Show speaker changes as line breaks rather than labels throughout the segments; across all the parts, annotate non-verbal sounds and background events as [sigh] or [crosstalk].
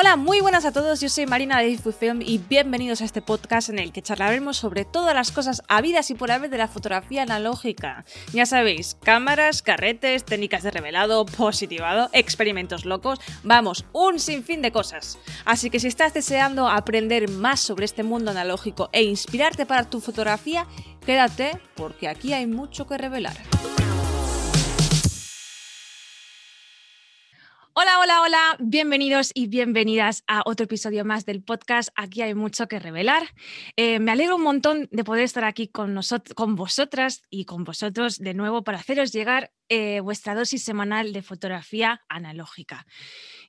Hola, muy buenas a todos, yo soy Marina de Difusión y bienvenidos a este podcast en el que charlaremos sobre todas las cosas habidas y por haber de la fotografía analógica. Ya sabéis, cámaras, carretes, técnicas de revelado, positivado, experimentos locos, vamos, un sinfín de cosas. Así que si estás deseando aprender más sobre este mundo analógico e inspirarte para tu fotografía, quédate porque aquí hay mucho que revelar. Hola, hola, hola, bienvenidos y bienvenidas a otro episodio más del podcast. Aquí hay mucho que revelar. Eh, me alegro un montón de poder estar aquí con, vosotras y con vosotros de nuevo para haceros llegar eh, vuestra dosis semanal de fotografía analógica.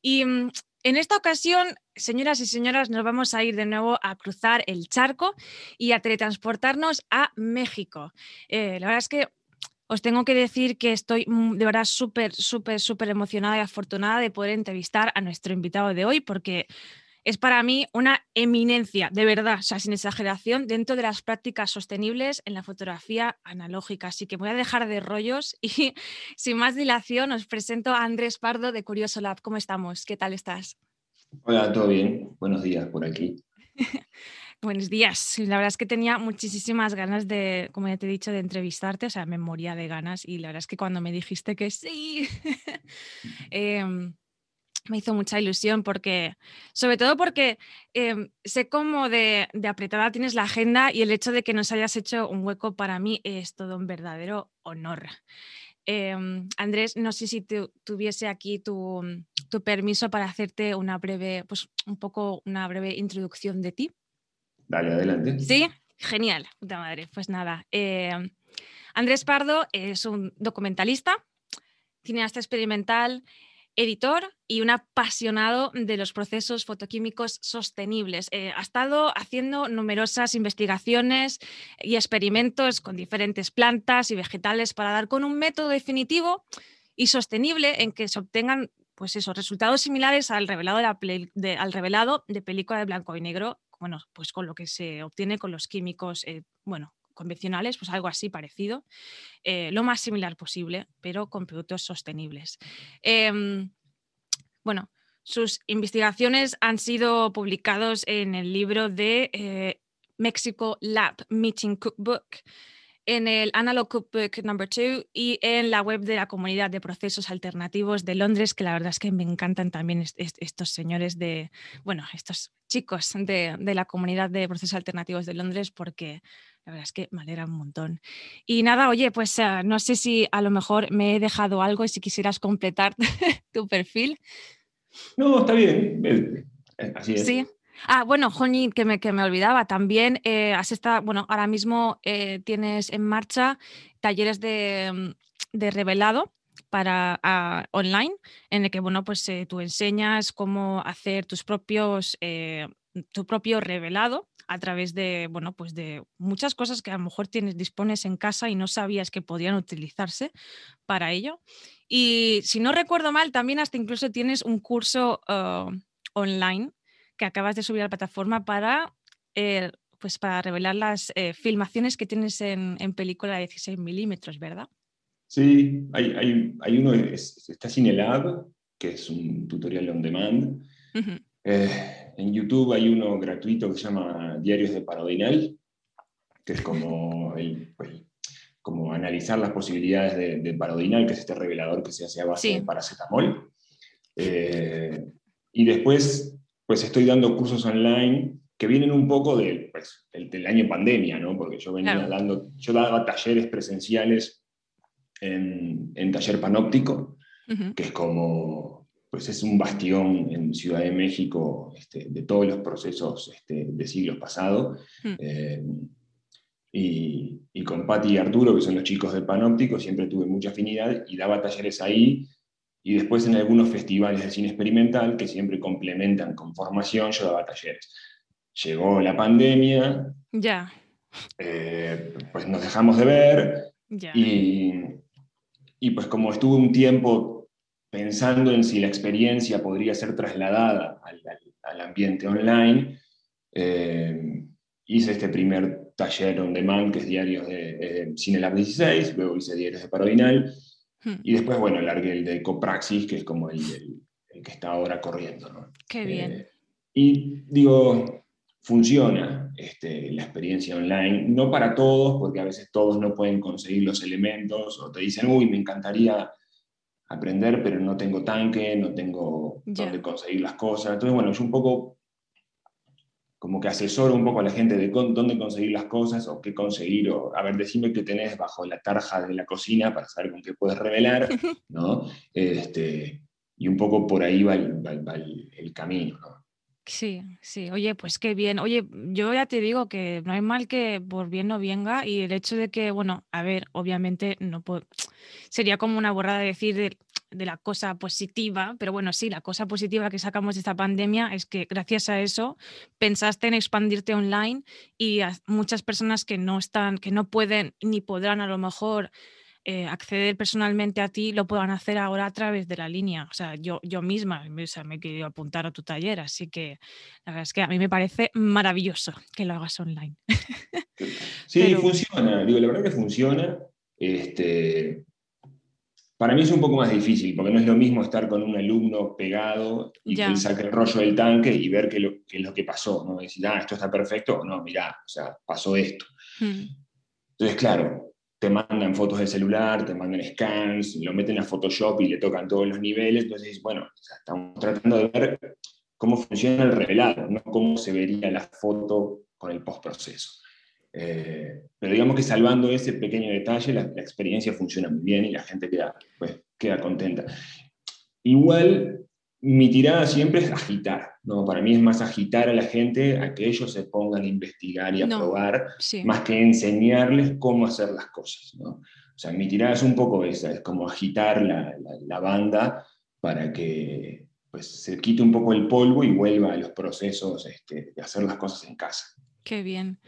Y mm, en esta ocasión, señoras y señoras, nos vamos a ir de nuevo a cruzar el charco y a teletransportarnos a México. Eh, la verdad es que os tengo que decir que estoy mm, de verdad súper, súper, súper emocionada y afortunada de poder entrevistar a nuestro invitado de hoy porque es para mí una eminencia, de verdad, o sea, sin exageración, dentro de las prácticas sostenibles en la fotografía analógica. Así que voy a dejar de rollos y [laughs] sin más dilación os presento a Andrés Pardo de Curioso Lab. ¿Cómo estamos? ¿Qué tal estás?
Hola, todo bien. Buenos días por aquí. [laughs]
Buenos días. La verdad es que tenía muchísimas ganas de, como ya te he dicho, de entrevistarte, o sea, me moría de ganas y la verdad es que cuando me dijiste que sí, [laughs] em, me hizo mucha ilusión porque, sobre todo porque em, sé cómo de, apretada tienes la agenda y el hecho de que nos hayas hecho un hueco para mí es todo un verdadero honor. Em, Andrés, no sé si tuviese aquí tu, tu, permiso para hacerte una breve, pues un poco una breve introducción de ti.
Dale, adelante.
Sí, genial, puta madre. Pues nada, eh, Andrés Pardo es un documentalista, cineasta experimental, editor y un apasionado de los procesos fotoquímicos sostenibles. Eh, ha estado haciendo numerosas investigaciones y experimentos con diferentes plantas y vegetales para dar con un método definitivo y sostenible en que se obtengan pues esos resultados similares al revelado al revelado de película de blanco y negro bueno, pues con lo que se obtiene con los químicos, eh, bueno, convencionales, pues algo así parecido, eh, lo más similar posible, pero con productos sostenibles. Em, bueno, sus investigaciones han sido publicados en el libro de eh, Mexico Lab Meeting Cookbook, en el Analog Cookbook Number 2 y en la web de la comunidad de procesos alternativos de Londres, que la verdad es que me encantan también estos señores de, bueno, estos chicos de, la comunidad de procesos alternativos de Londres, porque la verdad es que me alegra un montón. Y nada, oye, pues eh, no sé si a lo mejor me he dejado algo y si quisieras completar [laughs] tu perfil.
No, está bien. Así es.
Sí. Ah, bueno, Joni, que me, que me olvidaba, también eh, has estado, bueno, ahora mismo eh, tienes en marcha talleres de, mm, de revelado para ah, online, en el que bueno, pues eh, tú enseñas cómo hacer tus propios, tu propio revelado a través de, bueno, pues de muchas cosas que a lo mejor tienes, dispones en casa y no sabías que podían utilizarse para ello. Y si no recuerdo mal, también hasta incluso tienes un curso ah, online que acabas de subir a la plataforma para, eh, pues para revelar las eh, filmaciones que tienes en, película de 16 milímetros, ¿verdad?
Sí, hay, hay, uno, está Cinelab, que es un tutorial on demand. Eh, en YouTube hay uno gratuito que se llama Diarios de Parodinal, que es como, el, como analizar las posibilidades de, Parodinal, que es este revelador que se hace a base de paracetamol. y después pues estoy dando cursos online que vienen un poco del, pues, del, año pandemia, ¿no? Porque yo venía dando, yo daba talleres presenciales en, en Taller Panóptico, que es como, pues es un bastión en Ciudad de México este, de todos los procesos este, de siglos pasados. Eh, y, y, con Patti y Arturo, que son los chicos de Panóptico, siempre tuve mucha afinidad y daba talleres ahí y después en algunos festivales de cine experimental que siempre complementan con formación, yo daba talleres. Llegó la pandemia,
ya.
Eh, pues nos dejamos de ver Y, y pues como estuve un tiempo pensando en si la experiencia podría ser trasladada al, al, ambiente online, eh, hice este primer taller on demand, que es Diarios de, Cine Lab 16, luego hice Diarios de Parodinal, Hmm. Y después, bueno, largué el de Copraxis, que es como el, que está ahora corriendo. ¿no?
Qué bien.
y digo, funciona este, la experiencia online, no para todos, porque a veces todos no pueden conseguir los elementos, o te dicen, uy, me encantaría aprender, pero no tengo tanque, no tengo dónde conseguir las cosas. Entonces, bueno, yo un poco como que asesoro un poco a la gente de dónde conseguir las cosas o qué conseguir, o a ver, decime qué tenés bajo la tarja de la cocina para saber con qué puedes revelar, [laughs] ¿no? Este, y un poco por ahí va el, camino, ¿no?
Sí, sí, oye, pues qué bien. Oye, yo ya te digo que no hay mal que por bien no venga y el hecho de que, bueno, a ver, obviamente no puedo, sería como una borrada decir de, la cosa positiva, pero bueno, sí, la cosa positiva que sacamos de esta pandemia es que gracias a eso pensaste en expandirte online y a muchas personas que no están, que no pueden ni podrán a lo mejor eh, acceder personalmente a ti lo puedan hacer ahora a través de la línea. O sea, yo, yo misma me he querido apuntar a tu taller, así que la verdad es que a mí me parece maravilloso que lo hagas online. [laughs]
Sí, funciona, digo, la verdad que funciona. Este, para mí es un poco más difícil, porque no es lo mismo estar con un alumno pegado y que él saque el rollo del tanque y ver qué, es lo que pasó, ¿no? Decir, ah, esto está perfecto, o no, mirá, o sea, pasó esto. Hmm. Entonces, claro, te mandan fotos del celular, te mandan scans, lo meten a Photoshop y le tocan todos los niveles, entonces, bueno, estamos tratando de ver cómo funciona el revelado, no cómo se vería la foto con el postproceso. Eh, pero digamos que salvando ese pequeño detalle, la, experiencia funciona muy bien y la gente queda, pues, queda contenta. Igual, mi tirada siempre es agitar, ¿no? Para mí es más agitar a la gente a que ellos se pongan a investigar y a probar, más que enseñarles cómo hacer las cosas, ¿no? O sea, mi tirada es un poco esa, es como agitar la, la, banda para que pues, se quite un poco el polvo y vuelva a los procesos este, de hacer las cosas en casa.
Qué bien.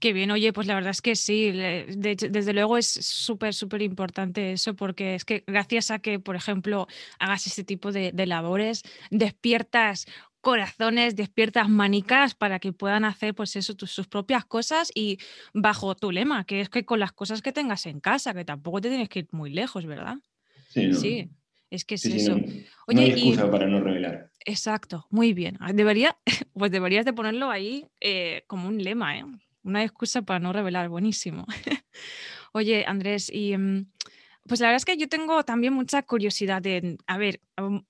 Qué bien, oye, pues la verdad es que sí, desde luego es súper, súper importante eso, porque es que gracias a que, por ejemplo, hagas este tipo de, labores, despiertas corazones, despiertas manicas para que puedan hacer pues eso, sus propias cosas y bajo tu lema, que es que con las cosas que tengas en casa, que tampoco te tienes que ir muy lejos, ¿verdad?
Sí,
sí es que es eso.
No, hay excusa para no revelar.
Exacto, muy bien. Debería, [laughs] pues deberías de ponerlo ahí eh, como un lema, ¿eh? Una excusa para no revelar, buenísimo. [laughs] Oye, Andrés, y mm, pues la verdad es que yo tengo también mucha curiosidad de, a ver,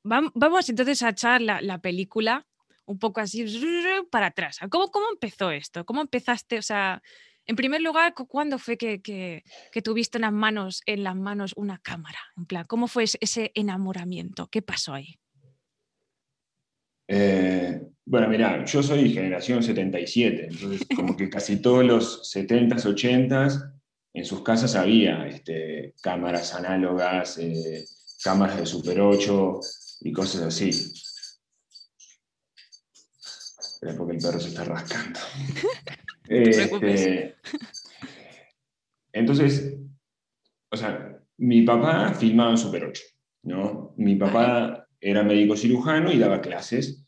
vamos entonces a echar la, película un poco así para atrás. ¿Cómo, ¿Cómo empezó esto? ¿Cómo empezaste? O sea, en primer lugar, ¿cuándo fue que, que, tuviste en las, manos, en las manos una cámara? En plan, ¿cómo fue ese enamoramiento? ¿Qué pasó ahí?
Eh, bueno, mira, yo soy generación 77, entonces como que casi todos los 70s, 80s en sus casas había este, cámaras análogas, eh, cámaras de Super 8 y cosas así. Espera porque el perro se está rascando. [laughs] este, [laughs] entonces, o sea, mi papá filmaba en Super 8, ¿no? Mi papá era médico cirujano y daba clases.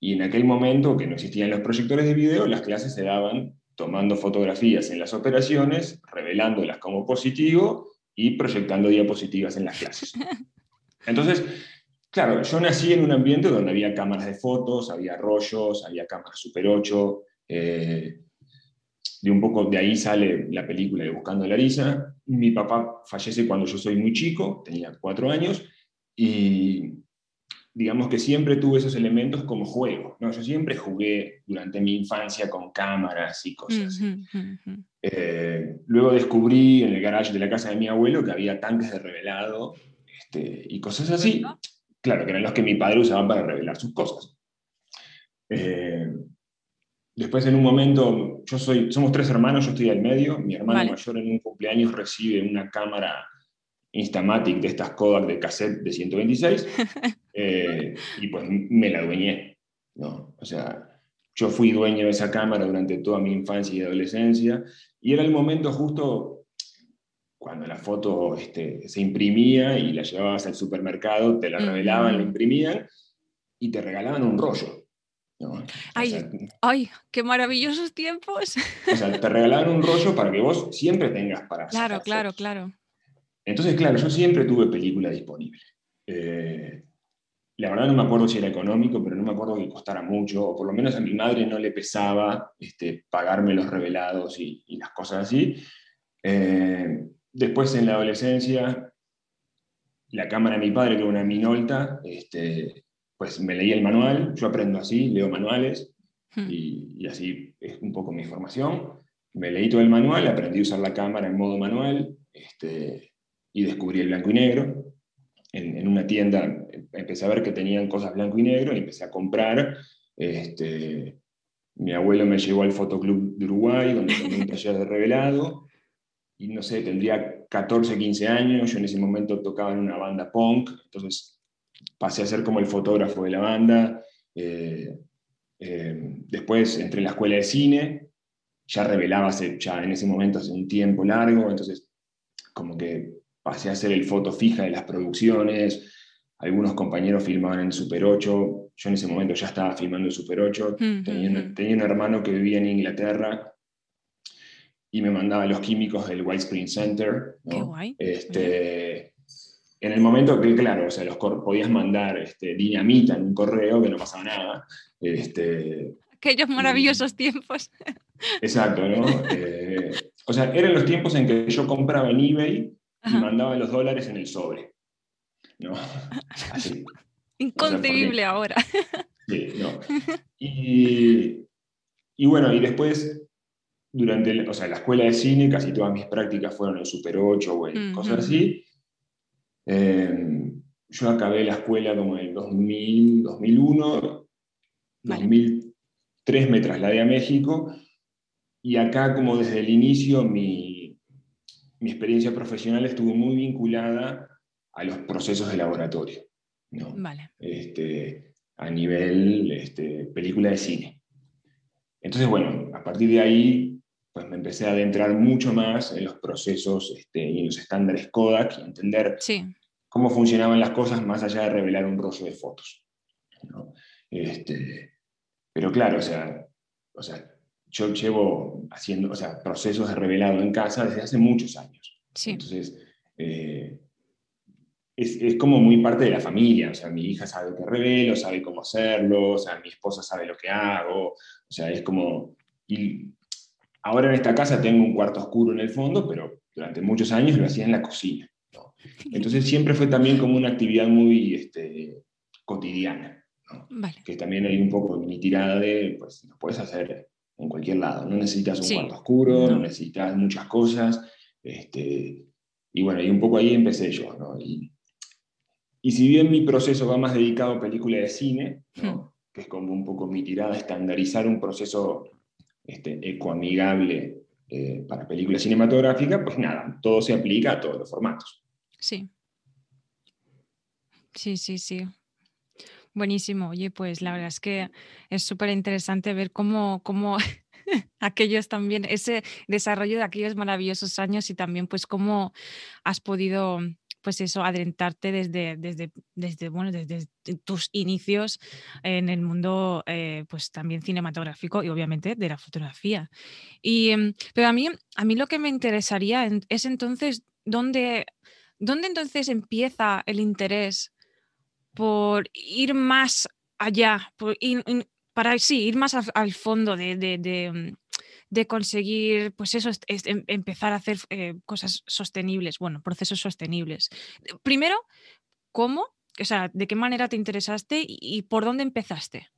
Y en aquel momento, que no existían los proyectores de video, las clases se daban tomando fotografías en las operaciones, revelándolas como positivo y proyectando diapositivas en las clases. [laughs] Entonces, claro, yo nací en un ambiente donde había cámaras de fotos, había rollos, había cámaras Super 8. Eh, de un poco de ahí sale la película de Buscando a Larisa. Mi papá fallece cuando yo soy muy chico, tenía cuatro años, y digamos que siempre tuve esos elementos como juego. ¿no? Yo siempre jugué durante mi infancia con cámaras y cosas. Eh, luego descubrí en el garage de la casa de mi abuelo que había tanques de revelado este, y cosas así. Claro, que eran los que mi padre usaba para revelar sus cosas. Eh, después en un momento, yo soy, somos tres hermanos, yo estoy al medio, mi hermano mayor en un cumpleaños recibe una cámara Instamatic de estas Kodak de cassette de 126 [laughs] eh, y pues me la dueñé. ¿no? O sea, yo fui dueño de esa cámara durante toda mi infancia y adolescencia y era el momento justo cuando la foto este, se imprimía y la llevabas al supermercado, te la revelaban, la imprimían y te regalaban un rollo.
Ay, ay, qué maravillosos tiempos.
O sea, te regalaban un rollo para que vos siempre tengas para
Claro, claro, claro.
Entonces, claro, yo siempre tuve película disponible. Eh, la verdad no me acuerdo si era económico, pero no me acuerdo que costara mucho, o por lo menos a mi madre no le pesaba este, pagarme los revelados y, las cosas así. Eh, después en la adolescencia, la cámara de mi padre, que era una Minolta, este, pues me leí el manual, yo aprendo así, leo manuales, hmm. y, así es un poco mi formación. Me leí todo el manual, aprendí a usar la cámara en modo manual, este, y descubrí el blanco y negro. En, una tienda empecé a ver que tenían cosas blanco y negro y empecé a comprar. Este, mi abuelo me llevó al Fotoclub de Uruguay, donde tenía un taller de revelado, y no sé, tendría 14, 15 años, yo en ese momento tocaba en una banda punk, entonces pasé a ser como el fotógrafo de la banda. Eh, eh, después entré en la escuela de cine, ya revelaba ya en ese momento hace un tiempo largo, entonces como que pasé a ser el foto fija de las producciones, algunos compañeros filmaban en Super 8, yo en ese momento ya estaba filmando en Super 8, tenía, un hermano que vivía en Inglaterra y me mandaba los químicos del White Spring Center. Qué guay. Este, en el momento que, claro, o sea, los podías mandar este, dinamita en un correo, que no pasaba nada. Este,
Aquellos maravillosos tiempos. [laughs]
Exacto, ¿no? Eh, o sea, eran los tiempos en que yo compraba en eBay y mandaba los dólares en el sobre. ¿no? [laughs]
Así. Inconcebible ahora.
Sí, no. [laughs] Y, y, bueno, y después, durante o sea, la escuela de cine, casi todas mis prácticas fueron en Super 8 o en cosas así. Em, yo acabé la escuela como en el 2000, 2001, 2003 me trasladé a México y acá como desde el inicio mi, mi experiencia profesional estuvo muy vinculada a los procesos de laboratorio, ¿no? Este, a nivel este, película de cine. Entonces, bueno, a partir de ahí, pues me empecé a adentrar mucho más en los procesos este, y en los estándares Kodak y entender sí cómo funcionaban las cosas más allá de revelar un rollo de fotos. Este, pero claro, o sea, o sea, yo llevo haciendo o sea, procesos de revelado en casa desde hace muchos años. Entonces, eh, es, es, como muy parte de la familia. O sea, mi hija sabe que revelo, sabe cómo hacerlo, o sea, mi esposa sabe lo que hago. O sea, es como... Y ahora en esta casa tengo un cuarto oscuro en el fondo, pero durante muchos años lo hacía en la cocina. [laughs] Entonces siempre fue también como una actividad muy este, cotidiana, que también hay un poco mi tirada de, pues lo puedes hacer en cualquier lado, no necesitas un cuarto oscuro, no. necesitas muchas cosas, este, y bueno, y un poco ahí empecé yo, ¿no? Y, y si bien mi proceso va más dedicado a película de cine, hmm. que es como un poco mi tirada, estandarizar un proceso este, ecoamigable eh, para película cinematográfica, pues nada, todo se aplica a todos los formatos.
Sí. Sí, sí, sí. Buenísimo. Oye, pues la verdad es que es súper interesante ver cómo, cómo [laughs] aquellos también, ese desarrollo de aquellos maravillosos años y también pues cómo has podido pues eso, adentrarte desde, desde, desde, bueno, desde tus inicios en el mundo eh, pues también cinematográfico y obviamente de la fotografía. Y, em, pero a mí, a mí lo que me interesaría es entonces dónde ¿dónde entonces empieza el interés por ir más allá, para sí, ir más al, fondo mm, de, conseguir, pues eso, em, empezar a hacer eh, cosas sostenibles, bueno, procesos sostenibles? Primero, ¿cómo? O sea, ¿de qué manera te interesaste y, por dónde empezaste?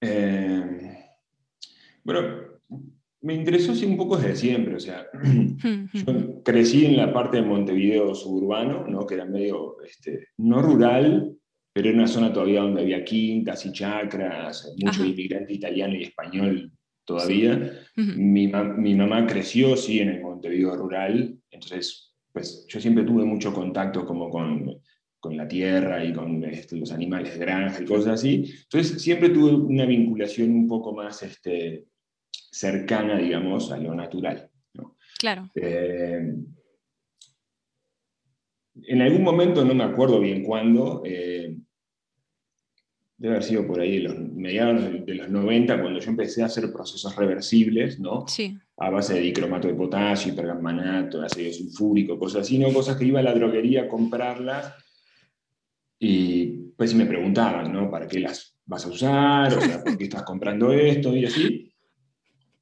Eh, bueno, me interesó sí un poco desde siempre, o sea, yo crecí en la parte de Montevideo suburbano, ¿no? que era medio, este, no rural, pero era una zona todavía donde había quintas y chacras, mucho inmigrante italiano y español todavía. mi, mi, mamá creció, sí, en el Montevideo rural, entonces, pues yo siempre tuve mucho contacto como con, con la tierra y con este, los animales de granja y cosas así. Entonces, siempre tuve una vinculación un poco más... Este, cercana, digamos, a lo natural.
Claro.
Eh, en algún momento, no me acuerdo bien cuándo, eh, debe haber sido por ahí, los mediados de los 90, cuando yo empecé a hacer procesos reversibles, ¿no?
Sí.
A base de dicromato de potasio, hipergamanato, ácido sulfúrico, cosas así, ¿no? Cosas que iba a la droguería a comprarlas Y pues me preguntaban, ¿no? ¿Para qué las vas a usar? O sea, ¿por qué estás comprando esto? Y así.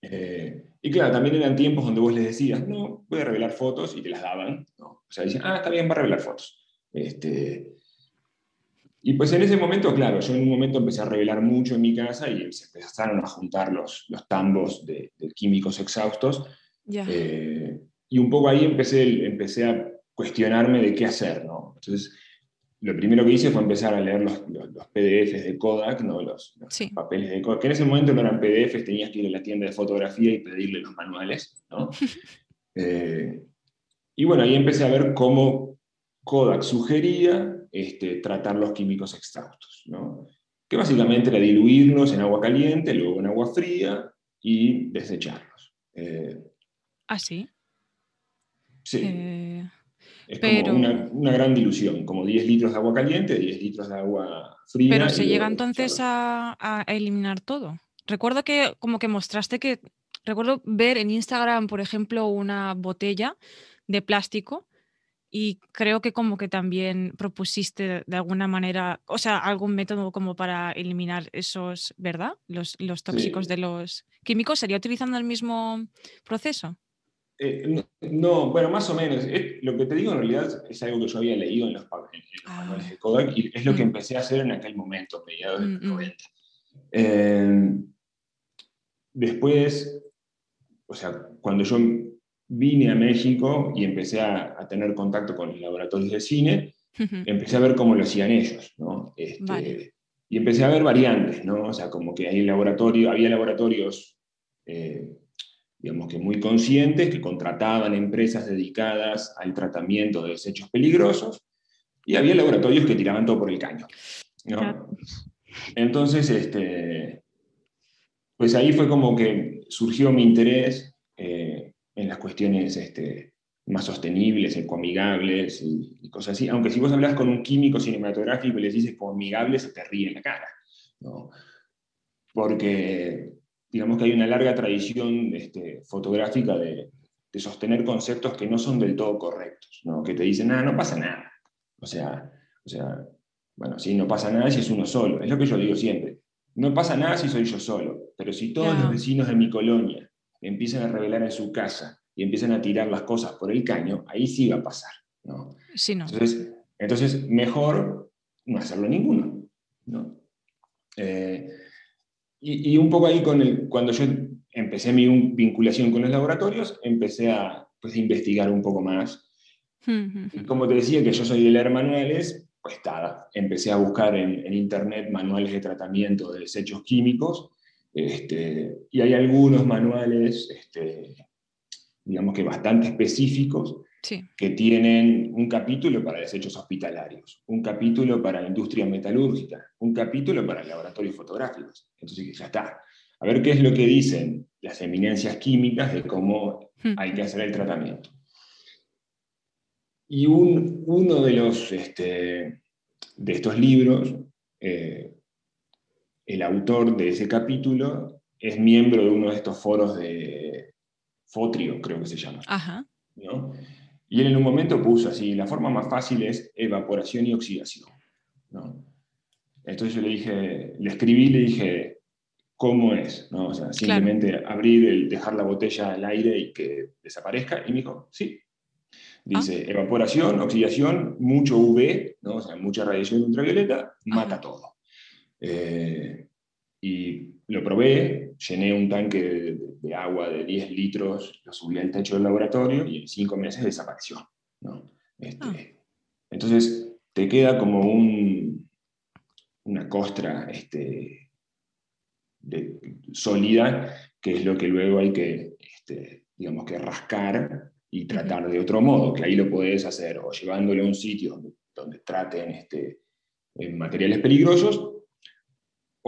Eh, y claro, también eran tiempos donde vos les decías, no, voy a revelar fotos y te las daban. ¿no? O sea, decían, ah, está bien, va a revelar fotos. Este, y pues en ese momento, claro, yo en un momento empecé a revelar mucho en mi casa y se empezaron a juntar los, los tambos de, químicos exhaustos. Eh, y un poco ahí empecé, empecé a cuestionarme de qué hacer, ¿no? Entonces, lo primero que hice fue empezar a leer los, los, PDFs de Kodak, ¿no? los, papeles de Kodak, que en ese momento no eran PDFs, tenías que ir a la tienda de fotografía y pedirle los manuales. ¿no? [laughs] Eh, y bueno, ahí empecé a ver cómo Kodak sugería este, tratar los químicos exhaustos, ¿no? que básicamente era diluirlos en agua caliente, luego en agua fría y desecharlos.
Eh, ¿Ah, sí?
Sí. Eh, es como una, gran dilución, como 10 litros de agua caliente, 10 litros de agua fría.
Pero se llega entonces a, eliminar todo. Recuerdo que como que mostraste que, recuerdo ver en Instagram, por ejemplo, una botella de plástico y creo que como que también propusiste de alguna manera, o sea, algún método como para eliminar esos, ¿verdad? Los, los tóxicos de los químicos. ¿Sería utilizando el mismo proceso?
Eh, no, bueno, más o menos. lo que te digo en realidad es algo que yo había leído en los, ah. manuales de Kodak y es lo que mm. empecé a hacer en aquel momento, mediados de los 90. Em, después, o sea, cuando yo vine a México y empecé a, tener contacto con los laboratorios de cine, empecé a ver cómo lo hacían ellos, ¿no? Este, y empecé a ver variantes, ¿no? O sea, como que hay laboratorio, había laboratorios eh, digamos que muy conscientes, que contrataban empresas dedicadas al tratamiento de desechos peligrosos, y había laboratorios que tiraban todo por el caño. Entonces, este, pues ahí fue como que surgió mi interés eh, en las cuestiones este, más sostenibles, ecoamigables y, y, cosas así. Aunque si vos hablas con un químico cinematográfico y les dices ecoamigable, se te ríe en la cara. ¿no? Porque digamos que hay una larga tradición este, fotográfica de, sostener conceptos que no son del todo correctos, ¿no? que te dicen, nada, no pasa nada. O sea, o sea, bueno, sí, no pasa nada si es uno solo, es lo que yo digo siempre. No pasa nada si soy yo solo, pero si todos los vecinos de mi colonia empiezan a revelar en su casa y empiezan a tirar las cosas por el caño, ahí sí va a pasar. ¿no?
Sí, no.
Entonces, entonces, mejor no hacerlo ninguno. ¿no? Eh, y, un poco ahí, con el, cuando yo empecé mi vinculación con los laboratorios, empecé a pues, investigar un poco más. Y como te decía que yo soy de leer manuales, pues nada, empecé a buscar en, internet manuales de tratamiento de desechos químicos, este, y hay algunos manuales, este, digamos que bastante específicos, que tienen un capítulo para desechos hospitalarios, un capítulo para industria metalúrgica, un capítulo para laboratorios fotográficos. Entonces ya está. A ver qué es lo que dicen las eminencias químicas de cómo hmm. hay que hacer el tratamiento. Y un, uno de, los, este, de estos libros, eh, el autor de ese capítulo es miembro de uno de estos foros de Fotrio, creo que se llama.
Ajá.
¿No? Y él en un momento puso así, la forma más fácil es evaporación y oxidación. Entonces yo le dije, le escribí, le dije, ¿cómo es? ¿no? O sea, simplemente abrir, el, dejar la botella al aire y que desaparezca. Y me dijo, sí. Dice, ah. evaporación, oxidación, mucho UV, ¿no? o sea, mucha radiación ultravioleta, mata todo. Eh, y lo probé, llené un tanque de, agua de 10 litros, lo subí al techo del laboratorio y en 5 meses desapareció. Este, ah. Entonces, te queda como un, una costra este, sólida, que es lo que luego hay que, este, digamos que rascar y tratar de otro modo, que ahí lo puedes hacer o llevándolo a un sitio donde, traten este, materiales peligrosos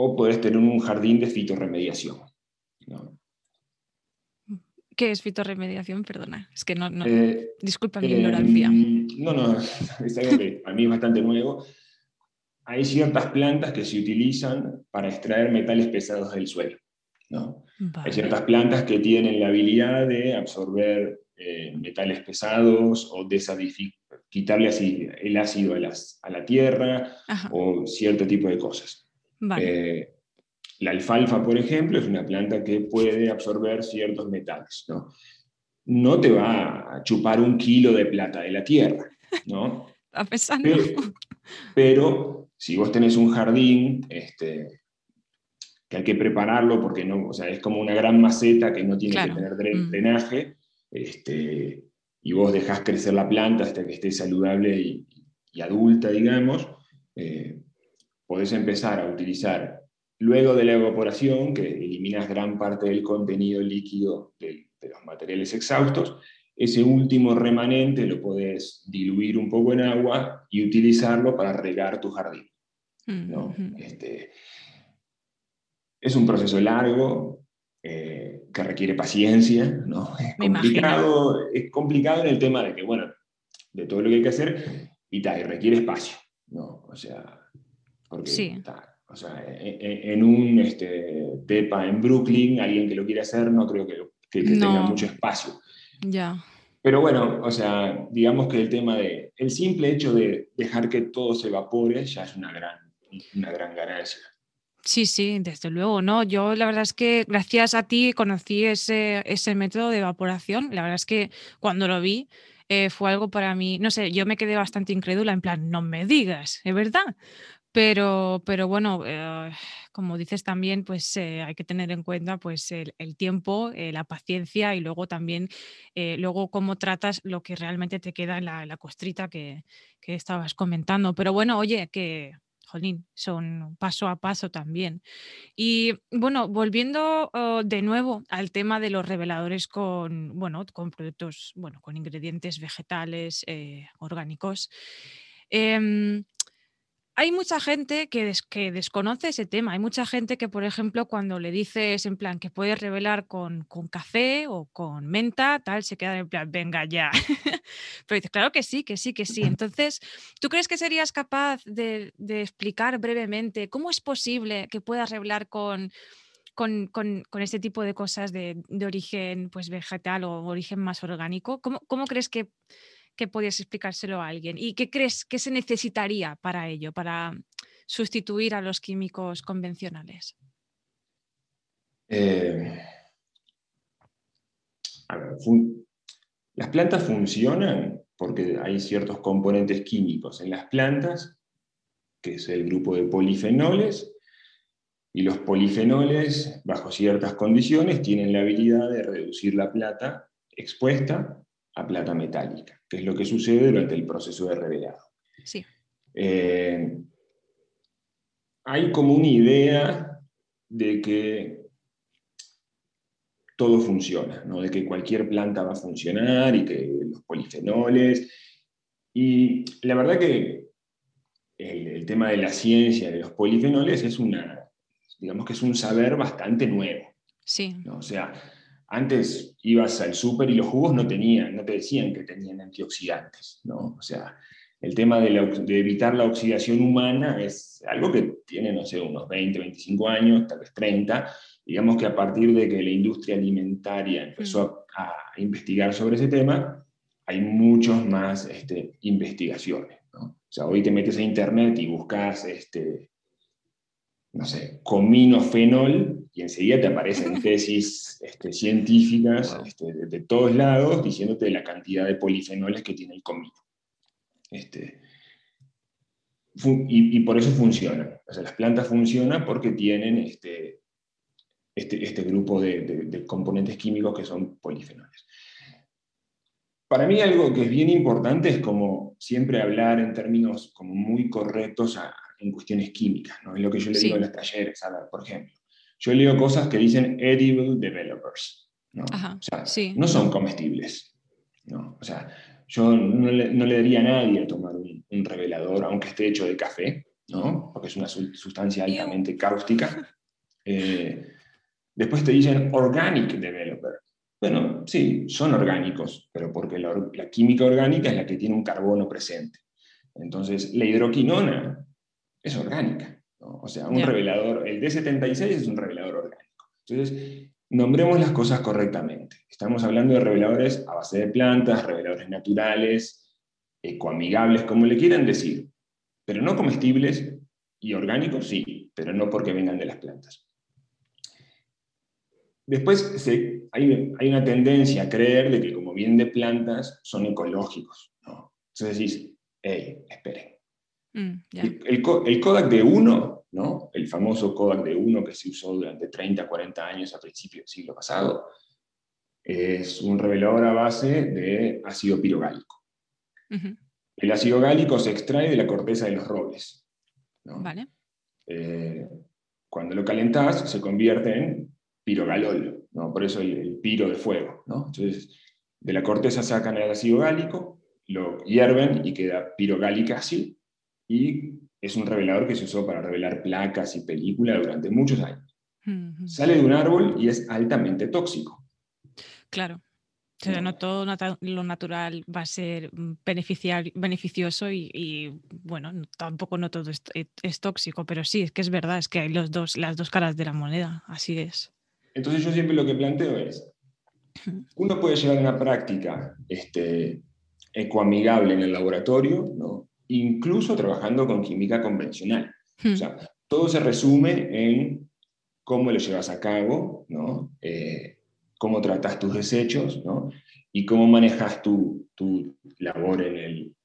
o puedes tener un jardín de fitorremediación.
¿Qué es fitorremediación? Perdona, es que no, no eh, disculpa mi ignorancia.
No, no, [laughs] es algo que a mí es bastante nuevo. Hay ciertas plantas que se utilizan para extraer metales pesados del suelo. Hay ciertas plantas que tienen la habilidad de absorber eh, metales pesados o quitarle así el ácido a, las, a la tierra o cierto tipo de cosas. Eh, la alfalfa, por ejemplo, es una planta que puede absorber ciertos metales. ¿no? no te va a chupar un kilo de plata de la tierra, ¿no? [laughs]
a pesar
pero, pero, si vos tenés un jardín, este, que hay que prepararlo porque no, o sea, es como una gran maceta que no tiene que tener mm. drenaje, este, y vos dejás crecer la planta hasta que esté saludable y, adulta, digamos, eh, podés empezar a utilizar, luego de la evaporación, que eliminas gran parte del contenido líquido de los materiales exhaustos, ese último remanente lo podés diluir un poco en agua y utilizarlo para regar tu jardín. Mm, este, es un proceso largo, eh, que requiere paciencia, ¿no? Es complicado, es complicado en el tema de que, bueno, de todo lo que hay que hacer, y, tal, y requiere espacio, ¿no? O sea, porque, sí. o sea, en, un este, TEPA en Brooklyn, alguien que lo quiere hacer, no creo que, tenga mucho espacio.
Ya.
Pero bueno, o sea, digamos que el tema de, el simple hecho de dejar que todo se evapore ya es una gran, una gran ganancia.
Sí, sí, desde luego, ¿no? Yo la verdad es que gracias a ti conocí ese, ese método de evaporación. La verdad es que cuando lo vi eh, fue algo para mí, no sé, yo me quedé bastante incrédula, en plan, no me digas, ¿es verdad? Pero, pero bueno, eh, como dices también, pues eh, hay que tener en cuenta pues, el, tiempo, la paciencia y luego también luego cómo tratas lo que realmente te queda en la, costrita que, que estabas comentando. Pero bueno, oye, que jolín, son paso a paso también. Y bueno, volviendo oh, de nuevo al tema de los reveladores con, bueno, con productos, bueno, con ingredientes vegetales, eh, orgánicos. Em, hay mucha gente que, que, desconoce ese tema. Hay mucha gente que, por ejemplo, cuando le dices en plan que puedes revelar con, con café o con menta, tal, se queda en plan, venga ya. [laughs] Pero dices, claro que sí, que sí, que sí. [laughs] Entonces, ¿tú crees que serías capaz de, de explicar brevemente cómo es posible que puedas revelar con, con, con, con, este tipo de cosas de, de, origen pues, vegetal o origen más orgánico? ¿Cómo, cómo crees que que podías explicárselo a alguien? ¿Y qué crees que se necesitaría para ello, para sustituir a los químicos convencionales?
Eh, las plantas funcionan porque hay ciertos componentes químicos en las plantas, que es el grupo de polifenoles, y los polifenoles, bajo ciertas condiciones, tienen la habilidad de reducir la plata expuesta a plata metálica, que es lo que sucede durante el proceso de revelado.
Sí.
Eh, hay como una idea de que todo funciona, ¿no? de que cualquier planta va a funcionar y que los polifenoles. Y la verdad que el, tema de la ciencia de los polifenoles es una, digamos que es un saber bastante nuevo.
Sí.
O sea, antes ibas al súper y los jugos no tenían, no te decían que tenían antioxidantes, ¿no? O sea, el tema de, evitar la oxidación humana es algo que tiene, no sé, unos 20, 25 años, tal vez 30. Digamos que a partir de que la industria alimentaria empezó mm. a, investigar sobre ese tema, hay muchas más este, investigaciones. ¿no? O sea, hoy te metes a internet y buscas, este, no sé, cominofenol y enseguida te aparecen [laughs] tesis este, científicas este, de, todos lados diciéndote la cantidad de polifenoles que tiene el comino. Este, y, por eso funcionan. O sea, las plantas funcionan porque tienen este, este, este grupo de, componentes químicos que son polifenoles. Para mí algo que es bien importante es como siempre hablar en términos como muy correctos en cuestiones químicas, ¿no? Es lo que yo le digo en los talleres, a ver, por ejemplo yo leo cosas que dicen edible developers. ¿no? o sea, no son comestibles. ¿no? O sea, yo no le, no le, daría a nadie a tomar un, revelador, aunque esté hecho de café, ¿no? porque es una sustancia altamente cáustica. [laughs] Eh, después te dicen organic developer. Bueno, sí, son orgánicos, pero porque la, la, química orgánica es la que tiene un carbono presente. Entonces, la hidroquinona es orgánica. O sea, un revelador, el D76 es un revelador orgánico. Entonces, nombremos las cosas correctamente. Estamos hablando de reveladores a base de plantas, reveladores naturales, ecoamigables, como le quieran decir, pero no comestibles y orgánicos, sí, pero no porque vengan de las plantas. Después hay, una tendencia a creer de que como vienen de plantas son ecológicos. Entonces decís, hey, esperen. Mm, el, el, Kodak de 1, ¿no? el famoso Kodak de 1 que se usó durante 30, 40 años a principios del siglo pasado, es un revelador a base de ácido pirogálico. El ácido gálico se extrae de la corteza de los robles. Vale. Eh, cuando lo calentás se convierte en pirogalol, ¿no? por eso el, piro de fuego. ¿no? Entonces, de la corteza sacan el ácido gálico, lo hierven y queda pirogálica así, y es un revelador que se usó para revelar placas y películas durante muchos años. Sale de un árbol y es altamente tóxico.
Claro. no todo lo natural va a ser mm, beneficioso y, bueno, tampoco no todo es, tóxico, pero sí, es que es verdad, es que hay los dos, las dos caras de la moneda, así es.
Entonces yo siempre lo que planteo es, uno puede llevar una práctica este, ecoamigable en el laboratorio, ¿no? Incluso trabajando con química convencional. O sea, todo se resume en cómo lo llevas a cabo, ¿no? Eh, cómo tratas tus desechos ¿no? y cómo manejas tu, tu labor en el,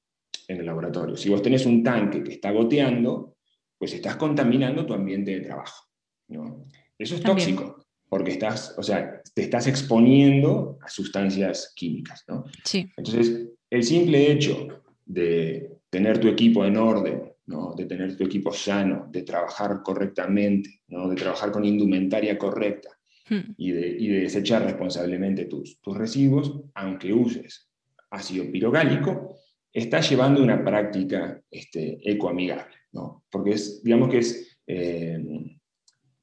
en el, laboratorio. Si vos tenés un tanque que está goteando, pues estás contaminando tu ambiente de trabajo. ¿no? Eso es tóxico, porque estás, o sea, te estás exponiendo a sustancias químicas. ¿no?
Sí.
Entonces, el simple hecho de tener tu equipo en orden, ¿no? de tener tu equipo sano, de trabajar correctamente, ¿no? de trabajar con indumentaria correcta, Hmm. y, de, desechar responsablemente tus, tus residuos, aunque uses ácido pirogálico, estás llevando una práctica este, ecoamigable, ¿no? porque es, digamos que es eh,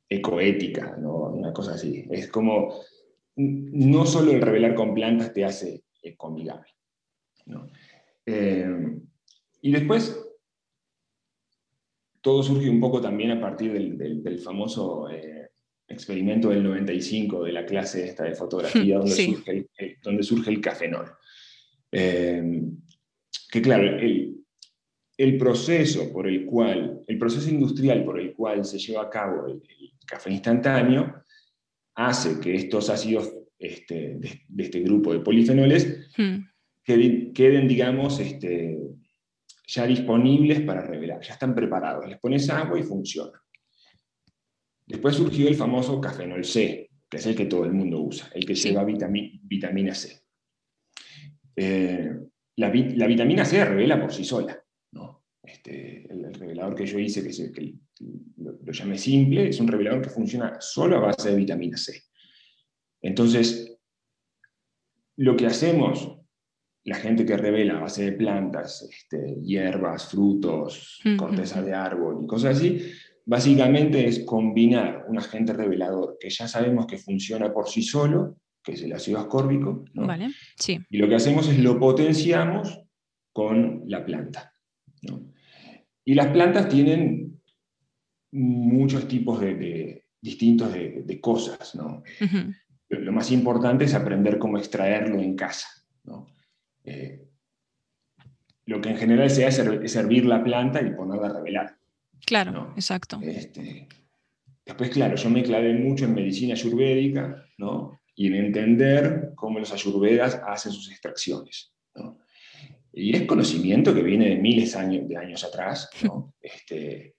ecoética, ¿no? una cosa así. Es como, no solo el revelar con plantas te hace ecoamigable. ¿no? Eh, y después, todo surge un poco también a partir del, del, famoso eh, experimento del 95 de la clase esta de fotografía [laughs] donde, surge, el, donde surge el cafenol. Eh, que claro, el, el, proceso por el cual, el proceso industrial por el cual se lleva a cabo el, café instantáneo hace que estos ácidos este, de, este grupo de polifenoles hmm. queden, digamos, este, ya disponibles para revelar, ya están preparados. Les pones agua y funciona. Después surgió el famoso cafenol C, que es el que todo el mundo usa, el que lleva vitamina C. Eh, la, vitamina C revela por sí sola. Este, el, revelador que yo hice, que, lo, lo, llamé simple, es un revelador que funciona solo a base de vitamina C. Entonces, lo que hacemos, la gente que revela a base de plantas, este, hierbas, frutos, corteza de árbol y cosas así, Básicamente es combinar un agente revelador que ya sabemos que funciona por sí solo, que es el ácido ascórbico,
vale, sí.
y lo que hacemos es lo potenciamos con la planta. Y las plantas tienen muchos tipos de, distintos de, cosas. lo, más importante es aprender cómo extraerlo en casa. Eh, lo que en general se hace es servir la planta y ponerla a revelar.
Claro, exacto.
Este, después, claro, yo me clavé mucho en medicina ayurvédica, ¿no? Y en entender cómo los ayurvedas hacen sus extracciones, ¿no? Y es conocimiento que viene de miles de años atrás, ¿no? [laughs] Este,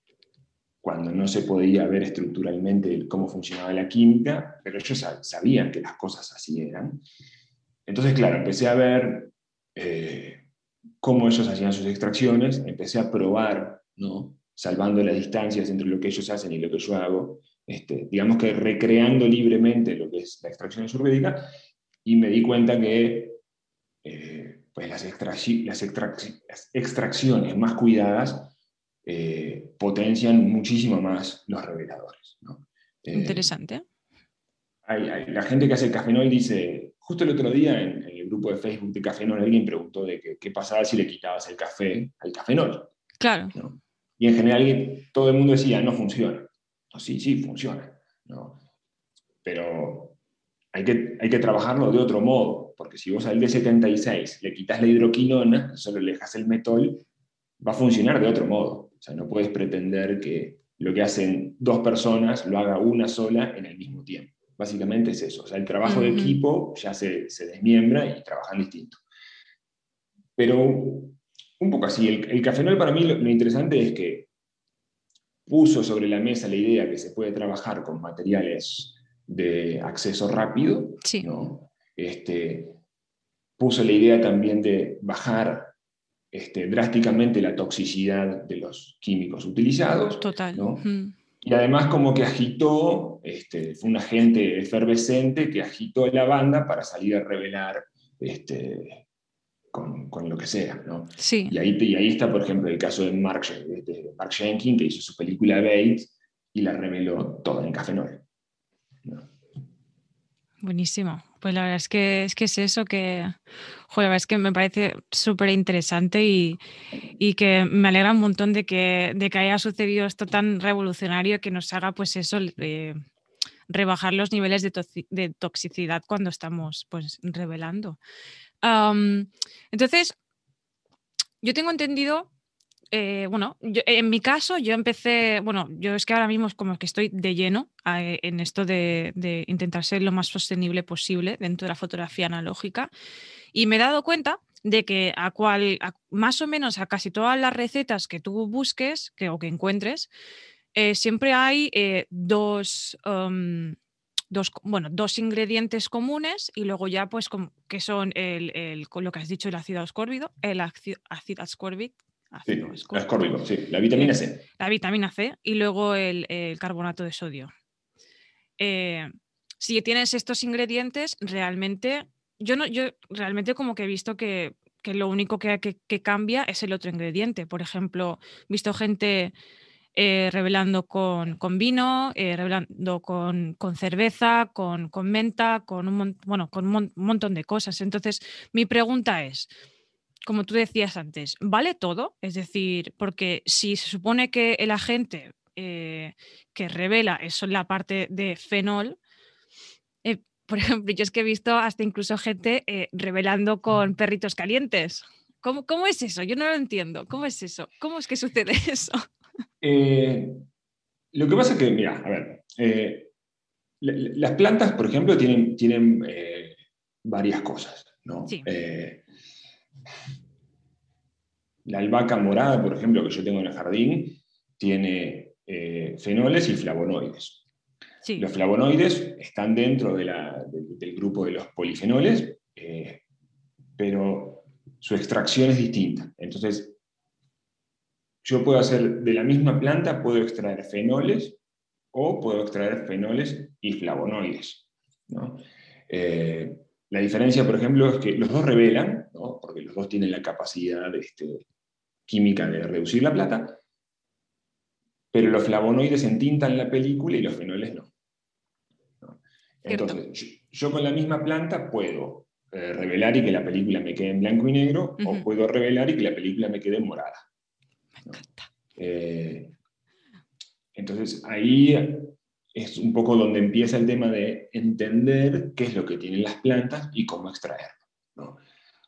cuando no se podía ver estructuralmente cómo funcionaba la química, pero ellos sabían que las cosas así eran. Entonces, claro, empecé a ver eh, cómo ellos hacían sus extracciones, empecé a probar, ¿no? salvando las distancias entre lo que ellos hacen y lo que yo hago, este, digamos que recreando libremente lo que es la extracción ayurvédica, y me di cuenta que eh, pues las, las, extracciones más cuidadas eh, potencian muchísimo más los reveladores.
Eh, Interesante.
la gente que hace el cafenol dice, justo el otro día en, el grupo de Facebook de cafenol alguien preguntó de qué pasaba si le quitabas el café al cafenol.
Claro.
Y en general todo el mundo decía, no funciona. sí, sí, funciona. Pero hay que, hay que trabajarlo de otro modo, porque si vos al D76 le quitas la hidroquinona, solo le dejas el metol, va a funcionar de otro modo. O sea, no puedes pretender que lo que hacen dos personas lo haga una sola en el mismo tiempo. Básicamente es eso. O sea, el trabajo de equipo ya se, se, desmiembra y trabajan distinto. Pero un poco así, el, el cafenol para mí lo, interesante es que puso sobre la mesa la idea que se puede trabajar con materiales de acceso rápido,
sí.
¿no? este, puso la idea también de bajar este, drásticamente la toxicidad de los químicos utilizados.
Total.
Y además como que agitó, este, fue un agente efervescente que agitó la banda para salir a revelar este, con, con, lo que sea. ¿no?
Sí.
Y, ahí, y ahí está, por ejemplo, el caso de Mark, de Mark Jenkins, que hizo su película Bates y la reveló toda en Cafenol. ¿no?
Buenísimo. Pues la verdad es que es, que es eso que, joder, es que me parece súper interesante y, y, que me alegra un montón de que, de que haya sucedido esto tan revolucionario que nos haga pues eso, eh, rebajar los niveles de, de, toxicidad cuando estamos pues revelando. Entonces, yo tengo entendido eh, bueno, en mi caso yo empecé, bueno, yo es que ahora mismo es como que estoy de lleno eh, en esto de, intentar ser lo más sostenible posible dentro de la fotografía analógica. Y me he dado cuenta de que a cual, más o menos a casi todas las recetas que tú busques que, o que encuentres, eh, siempre hay dos, um, dos, bueno, dos ingredientes comunes y luego ya pues que son lo que has dicho, el ácido ascórbico, el ácido ascórbico,
Sí, ascórbico, sí, la vitamina C.
La vitamina C y luego el, el carbonato de sodio. Eh, si tienes estos ingredientes, realmente, yo no, yo realmente como que he visto que, que lo único que, que, que, cambia es el otro ingrediente. Por ejemplo, he visto gente eh, revelando con, con vino, eh, revelando con, con cerveza, con, con, menta, con un, bueno, con un montón de cosas. Entonces, mi pregunta es, como tú decías antes, ¿vale todo? Es decir, porque si se supone que el agente eh, que revela es la parte de fenol, eh, por [laughs] ejemplo, yo es que he visto hasta incluso gente eh, revelando con perritos calientes. ¿Cómo, ¿Cómo, es eso? Yo no lo entiendo. ¿Cómo es eso? ¿Cómo es que sucede [laughs] eso?
Eh, lo que pasa es que, mira, a ver, las plantas, por ejemplo, tienen, tienen varias cosas, ¿no?
Sí.
La albahaca morada, por ejemplo, que yo tengo en el jardín, tiene eh, fenoles y flavonoides.
Sí.
Los flavonoides están dentro de la, de, del grupo de los polifenoles, eh, pero su extracción es distinta. Entonces, yo puedo hacer de la misma planta, puedo extraer fenoles o puedo extraer fenoles y flavonoides. ¿no? Eh, la diferencia, por ejemplo, es que los dos revelan, ¿no? porque los dos tienen la capacidad este, química de reducir la plata, pero los flavonoides entintan la película y los fenoles no. ¿no? Entonces, yo, yo, con la misma planta puedo eh, revelar y que la película me quede en blanco y negro, uh -huh. o puedo revelar y que la película me quede morada.
Me encanta.
Eh, entonces, ahí es un poco donde empieza el tema de entender qué es lo que tienen las plantas y cómo extraerlo. ¿no?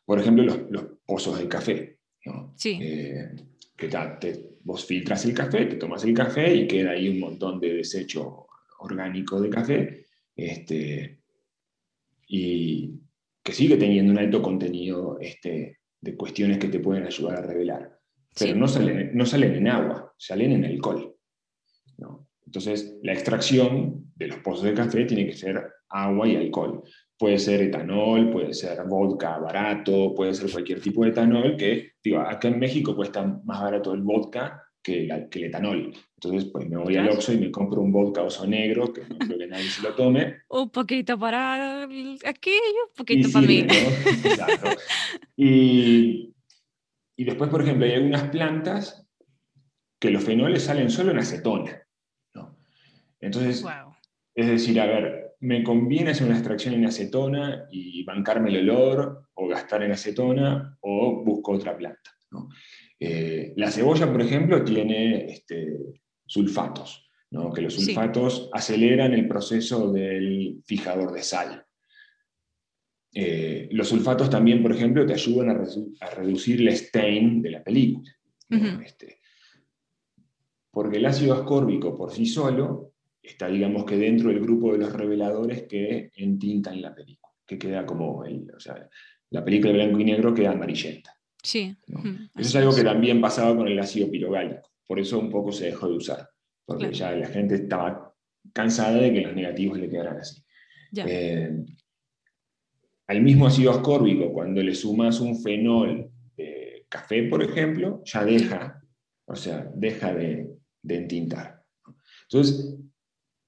Por ejemplo, los, los, pozos de café. ¿no?
Sí.
Eh, que te, vos filtras el café, te tomas el café y queda ahí un montón de desecho orgánico de café, este, y que sigue teniendo un alto contenido este, de cuestiones que te pueden ayudar a revelar. Pero
Sí.
no, salen, no salen en agua, salen en alcohol. ¿no? Entonces, la extracción de los pozos de café tiene que ser agua y alcohol. Puede ser etanol, puede ser vodka barato, puede ser cualquier tipo de etanol que, digo, acá en México cuesta más barato el vodka que, la, que el etanol. Entonces, pues me voy al Oxxo y me compro un vodka oso negro, que no creo que nadie se lo tome.
Un poquito para aquello, un poquito
y
para mí.
¿no? Exacto. Y, y después, por ejemplo, hay algunas plantas que los fenoles salen solo en acetona. Entonces,
Wow.
es decir, a ver, ¿me conviene hacer una extracción en acetona y bancarme el olor o gastar en acetona o busco otra planta? ¿no? Eh, la cebolla, por ejemplo, tiene este, sulfatos, ¿no? que los
Sí.
sulfatos aceleran el proceso del fijador de sal. eh, los sulfatos también, por ejemplo, te ayudan a, reducir el stain de la película. Este, porque el ácido ascórbico por sí solo está, digamos que dentro del grupo de los reveladores que entintan la película, que queda como, o sea, la película de blanco y negro queda amarillenta.
Sí.
Eso es algo que también pasaba con el ácido pirogálico, por eso un poco se dejó de usar, porque ya la gente estaba cansada de que los negativos le quedaran así. Eh, al mismo ácido ascórbico, cuando le sumas un fenol de café, por ejemplo, ya deja, o sea, deja de, de entintar. Entonces,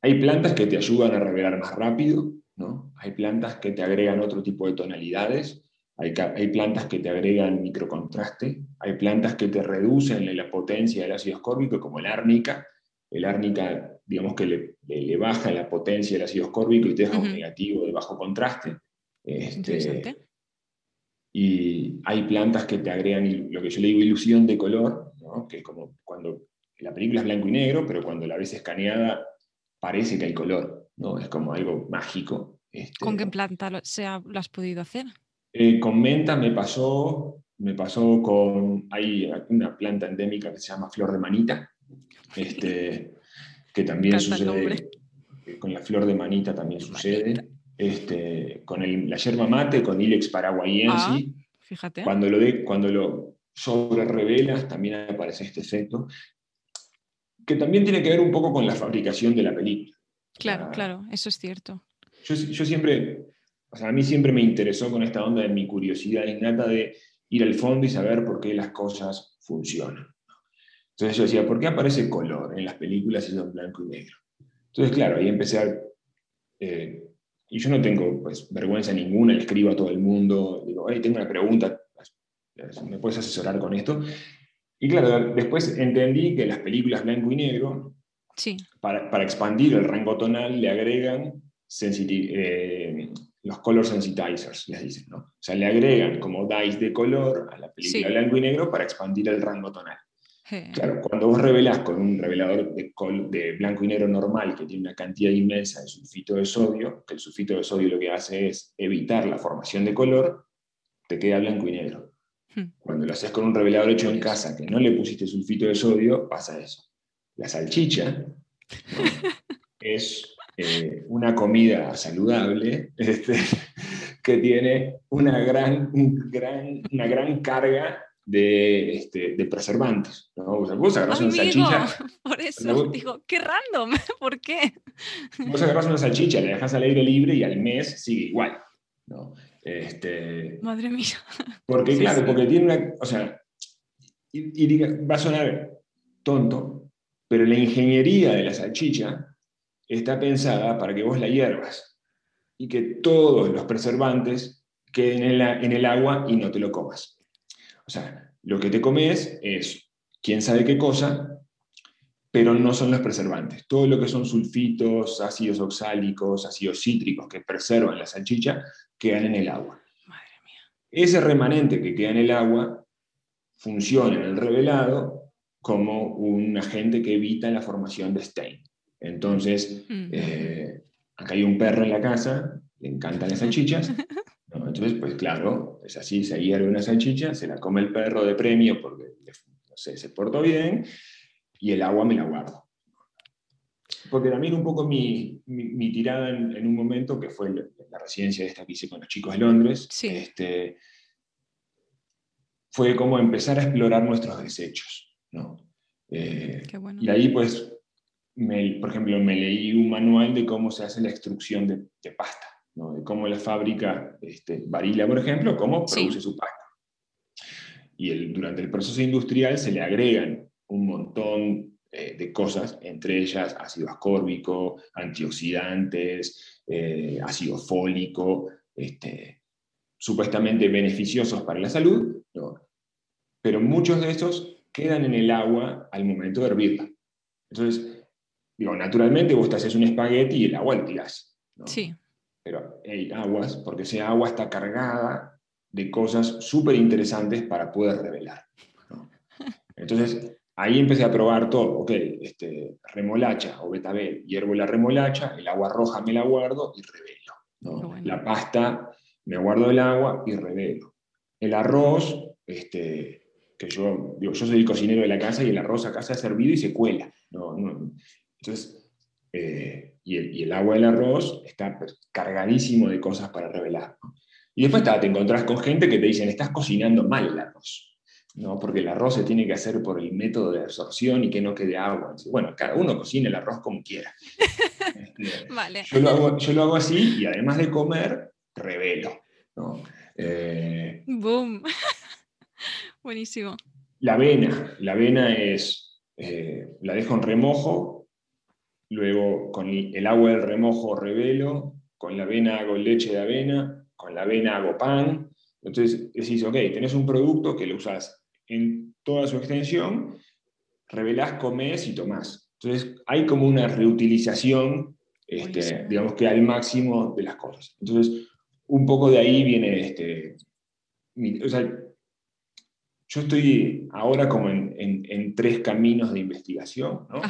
hay plantas que te ayudan a revelar más rápido, ¿no? Hay plantas que te agregan otro tipo de tonalidades, hay, hay, plantas que te agregan microcontraste, hay plantas que te reducen la potencia del ácido ascórbico, como el árnica. El árnica, digamos que le, le, baja la potencia del ácido ascórbico y te deja un negativo de bajo contraste. Este, y hay plantas que te agregan lo que yo le digo ilusión de color, ¿no? que es como cuando la película es blanco y negro, pero cuando la ves escaneada parece que hay color, ¿no? Es como algo mágico.
Este, ¿Con qué planta lo, lo has podido hacer?
Eh, con menta me pasó, me pasó con, hay una planta endémica que se llama flor de manita, este, que también sucede, con la flor de manita también sucede, este, con el, la yerba mate, con Ilex paraguayense,
ah, fíjate.
cuando lo, de, cuando lo sobre revelas también aparece este efecto, que también tiene que ver un poco con la fabricación de la película.
Claro, claro, eso es cierto.
Yo, yo siempre, o sea, a mí siempre me interesó con esta onda de mi curiosidad innata de ir al fondo y saber por qué las cosas funcionan. Entonces yo decía, ¿por qué aparece color en las películas y son blanco y negro? Entonces, claro, ahí empecé a... Eh, y yo no tengo pues, vergüenza ninguna, le escribo a todo el mundo, digo, hey, tengo una pregunta, ¿me puedes asesorar con esto? Y claro, después entendí que las películas blanco y negro,
sí.
para, para, expandir el rango tonal, le agregan eh, los color sensitizers, les dicen, ¿no? O sea, le agregan como dice de color a la película blanco y negro para expandir el rango tonal. Claro, cuando vos revelás con un revelador de, de, blanco y negro normal que tiene una cantidad inmensa de sulfito de sodio, que el sulfito de sodio lo que hace es evitar la formación de color, te queda blanco y negro. Cuando lo haces con un revelador hecho en casa que no le pusiste sulfito de sodio, pasa eso. La salchicha [laughs] es eh, una comida saludable este, que tiene una gran, gran, una gran carga de, este, de preservantes. ¿no? vos agarras una salchicha. [laughs]
Por eso digo, qué random, [laughs] ¿por qué?
Vos agarras una salchicha, la dejas al aire libre y al mes sigue igual. ¿no? Este,
Madre mía.
Porque, claro, porque tiene una. O sea, y, va a sonar tonto, pero la ingeniería de la salchicha está pensada para que vos la hiervas y que todos los preservantes queden en, en el agua y no te lo comas. O sea, lo que te comes es quién sabe qué cosa, pero no son los preservantes. Todo lo que son sulfitos, ácidos oxálicos, ácidos cítricos que preservan la salchicha, quedan en el agua.
Madre mía.
Ese remanente que queda en el agua funciona en el revelado como un agente que evita la formación de stain. Entonces, eh, acá hay un perro en la casa, le encantan las salchichas. [laughs] Entonces, pues claro, es así, se hierve una salchicha, se la come el perro de premio porque no sé, se portó bien y el agua me la guardo porque también un poco mi, mi, tirada en, un momento, que fue la residencia de esta que hice con los chicos de Londres, este, fue como empezar a explorar nuestros desechos. ¿no? Eh, y ahí, pues, por ejemplo, me leí un manual de cómo se hace la extrucción de, de pasta, ¿no? de cómo la fábrica, este, Barilla, por ejemplo, cómo produce su pasta. Y el, durante el proceso industrial se le agregan un montón eh, de cosas, entre ellas ácido ascórbico, antioxidantes, eh, ácido fólico, este, supuestamente beneficiosos para la salud, pero muchos de estos quedan en el agua al momento de hervirla. Entonces, digo, naturalmente vos te haces un espagueti y el agua lo tirás.
Sí.
Pero hay aguas, porque esa agua está cargada de cosas súper interesantes para poder revelar. [laughs] Entonces, Ahí empecé a probar todo, ok, este, remolacha o betabel, hiervo la remolacha, el agua roja me la guardo y revelo. La pasta me guardo el agua y revelo. El arroz, este, que yo, yo soy el cocinero de la casa y el arroz acá se ha servido y se cuela. entonces, eh, y, el, agua del arroz está cargadísimo de cosas para revelar. Y después te encontrás con gente que te dicen, estás cocinando mal el arroz. ¿No? porque el arroz se tiene que hacer por el método de absorción y que no quede agua. Bueno, cada uno cocina el arroz como quiera. Este, [laughs] vale. yo, lo hago, yo, lo hago, así y además de comer, revelo. ¿no?
Eh, Boom. [laughs] Buenísimo.
La avena. La avena es, eh, la dejo en remojo, luego con el agua del remojo revelo, con la avena hago leche de avena, con la avena hago pan. Entonces decís, ok, tenés un producto que lo usas en toda su extensión, revelás, comés y tomás. Entonces hay como una reutilización, este, digamos que al máximo de las cosas. Entonces, un poco de ahí viene este... o sea, yo estoy ahora como en, tres caminos de investigación. ¿no?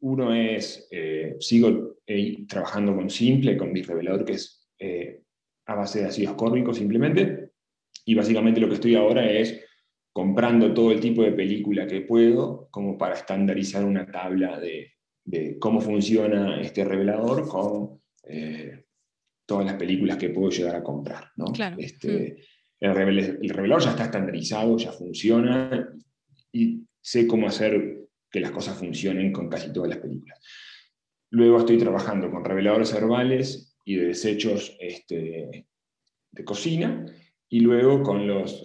Uno es, eh, sigo eh, trabajando con Simple, con mi revelador que es eh, a base de ácido ascórbico simplemente, y básicamente lo que estoy ahora es comprando todo el tipo de película que puedo, como para estandarizar una tabla de, cómo funciona este revelador con eh, todas las películas que puedo llegar a comprar. ¿no? Este, mm. el, revelador ya está estandarizado, ya funciona y sé cómo hacer que las cosas funcionen con casi todas las películas. Luego estoy trabajando con reveladores herbales y de desechos este, de cocina y luego con los,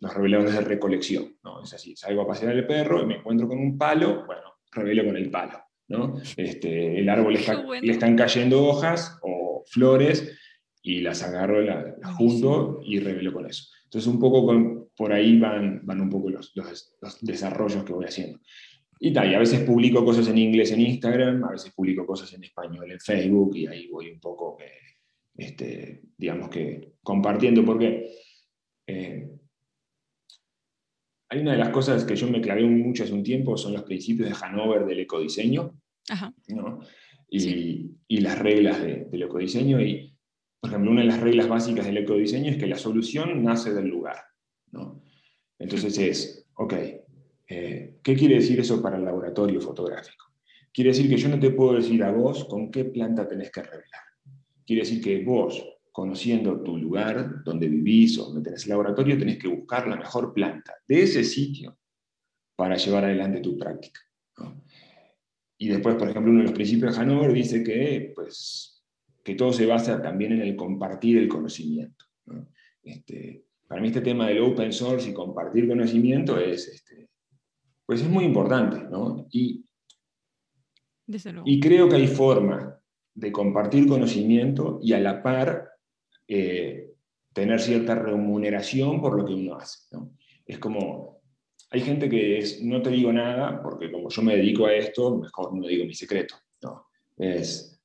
los reveladores de recolección. ¿no? Es así, salgo a pasear el perro y me encuentro con un palo, bueno, revelo con el palo. ¿no? Este, el árbol le están cayendo hojas o flores y las agarro, las, junto y revelo con eso. Entonces un poco con, por ahí van, van un poco los, los, desarrollos que voy haciendo. Y tal, y a veces publico cosas en inglés en Instagram, a veces publico cosas en español en Facebook y ahí voy un poco... Eh, este, digamos que compartiendo, porque eh, hay una de las cosas que yo me clavé mucho hace un tiempo, son los principios de Hanover del ecodiseño, Y, las reglas del ecodiseño. Y, por ejemplo, una de las reglas básicas del ecodiseño es que la solución nace del lugar. Entonces es, ok, eh, ¿qué quiere decir eso para el laboratorio fotográfico? Quiere decir que yo no te puedo decir a vos con qué planta tenés que revelar. Quiere decir que vos, conociendo tu lugar donde vivís o donde tenés el laboratorio, tenés que buscar la mejor planta de ese sitio para llevar adelante tu práctica. Y después, por ejemplo, uno de los principios de Hanover dice que, pues, que todo se basa también en el compartir el conocimiento. Este, para mí este tema del open source y compartir conocimiento es, este, pues es muy importante. Y, y creo que hay formas de compartir conocimiento y a la par eh, tener cierta remuneración por lo que uno hace. Es como, hay gente que es, no te digo nada, porque como yo me dedico a esto, mejor no digo mi secreto. ¿no? Es,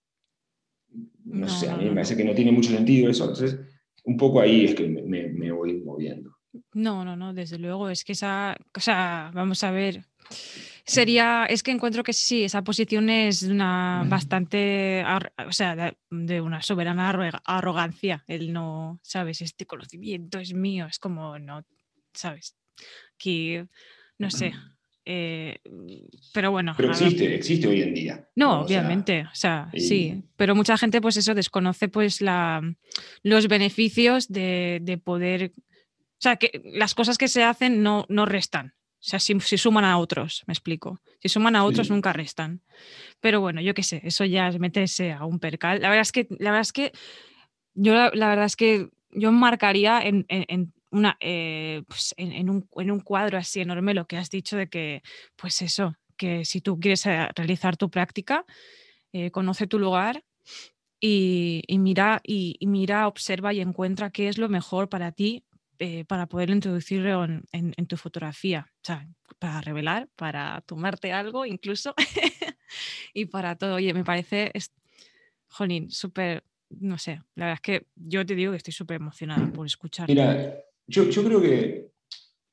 no, sé, a mí me parece que no tiene mucho sentido eso, entonces un poco ahí es que me, me voy moviendo.
No, no, no, desde luego, es que esa, o sea, vamos a ver, sería, es que encuentro que sí, esa posición es una bastante, o sea, de, una soberana arrogancia, el no, sabes, este conocimiento es mío, es como, no, sabes, que, no sé. Eh, pero bueno.
Pero existe, existe hoy en día.
No, obviamente, o sea, sí. Pero mucha gente, pues eso, desconoce pues la, los beneficios de, de poder. O sea, que las cosas que se hacen no, no restan. O sea, si, suman a otros, me explico. Si suman a otros, nunca restan. Pero bueno, yo qué sé, eso ya es meterse a un percal. La verdad es que, la verdad es que yo la, verdad es que yo marcaría en, una, eh, pues en, un, cuadro así enorme lo que has dicho de que, pues eso, que si tú quieres eh, realizar tu práctica, eh, conoce tu lugar y, mira, y, mira, observa y encuentra qué es lo mejor para ti eh, para poder introducirlo en, tu fotografía, o sea, para revelar, para tomarte algo incluso [laughs] y para todo. Oye, me parece, jolín, súper, no sé, la verdad es que yo te digo que estoy súper emocionada por escuchar.
Mira, yo, creo que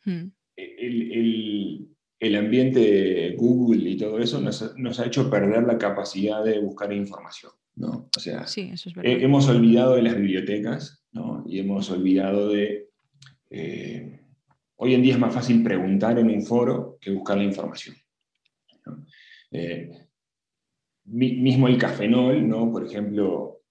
mm. el, el, ambiente Google y todo eso nos, nos, ha hecho perder la capacidad de buscar información. ¿no? O sea,
sí, eso es
hemos olvidado de las bibliotecas, ¿no? Y hemos olvidado de... Eh, hoy en día es más fácil preguntar en un foro que buscar la información. Eh, mismo el cafenol, ¿no? Por ejemplo,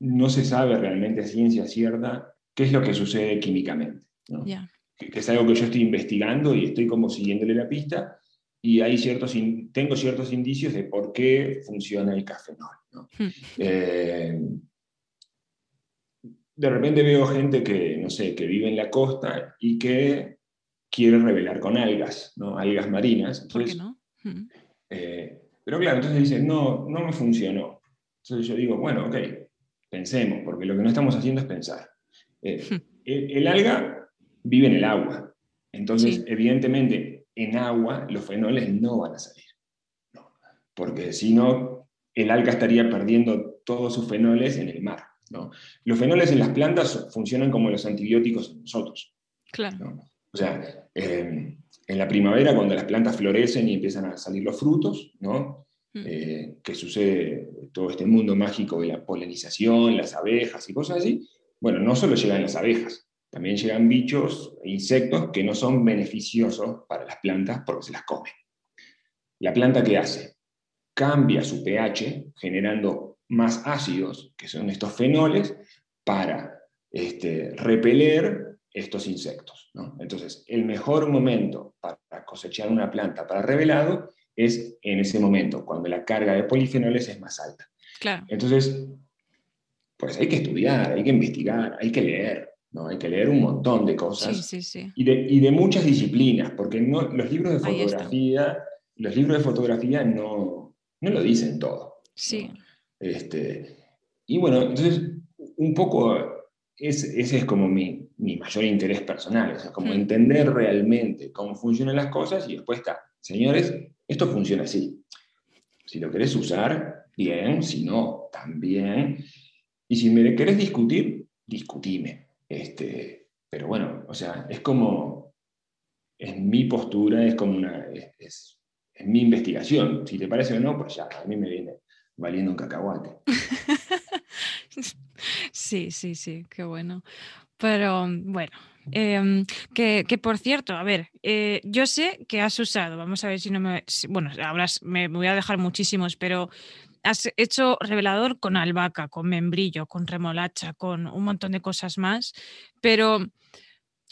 no se sabe realmente a ciencia cierta qué es lo que sucede químicamente. ¿no? Que, es algo que yo estoy investigando y estoy como siguiéndole la pista y hay ciertos tengo ciertos indicios de por qué funciona el cafenol. ¿no? Hmm. Eh, de repente veo gente que, no sé, que vive en la costa y que quiere revelar con algas, ¿no? algas marinas. Entonces, ¿Por qué no? Eh, pero claro, entonces dicen, no, no me funcionó. Entonces yo digo, bueno, ok, pensemos, porque lo que no estamos haciendo es pensar. Eh, el, alga vive en el agua. Entonces, evidentemente, en agua los fenoles no van a salir. porque si no, el alga estaría perdiendo todos sus fenoles en el mar. ¿No? Los fenoles en las plantas funcionan como los antibióticos en nosotros.
Claro.
O sea, eh, en la primavera, cuando las plantas florecen y empiezan a salir los frutos, ¿no? Mm. Eh, que sucede todo este mundo mágico de la polinización, las abejas y cosas así, bueno, no solo llegan las abejas, también llegan bichos e insectos que no son beneficiosos para las plantas porque se las comen. La planta qué hace? Cambia su pH generando más ácidos, que son estos fenoles, para este, repeler estos insectos. Entonces, el mejor momento para cosechar una planta para revelado es en ese momento, cuando la carga de polifenoles es más alta.
Claro.
Entonces, pues hay que estudiar, hay que investigar, hay que leer, ¿no? Hay que leer un montón de cosas.
Sí, sí, sí.
Y, de, y de, muchas disciplinas, porque no, los libros de fotografía, los libros de fotografía no, no lo dicen todo.
Sí.
Este, y bueno, entonces, un poco ese es como mi, mi, mayor interés personal, o sea, como hmm. entender realmente cómo funcionan las cosas y después está, señores, esto funciona así. Si lo querés usar, bien, si no, también. Y si me querés discutir, discutime. Este, pero bueno, o sea, es como, es mi postura, es como una, es, es, es mi investigación. Si te parece o no, pues ya, a mí me viene valiendo un cacahuate. [laughs]
Sí, sí, sí, qué bueno. Pero bueno, em, que, por cierto, a ver, eh, yo sé que has usado, vamos a ver si no me, bueno, ahora me, voy a dejar muchísimos, pero has hecho revelador con albahaca, con membrillo, con remolacha, con un montón de cosas más, pero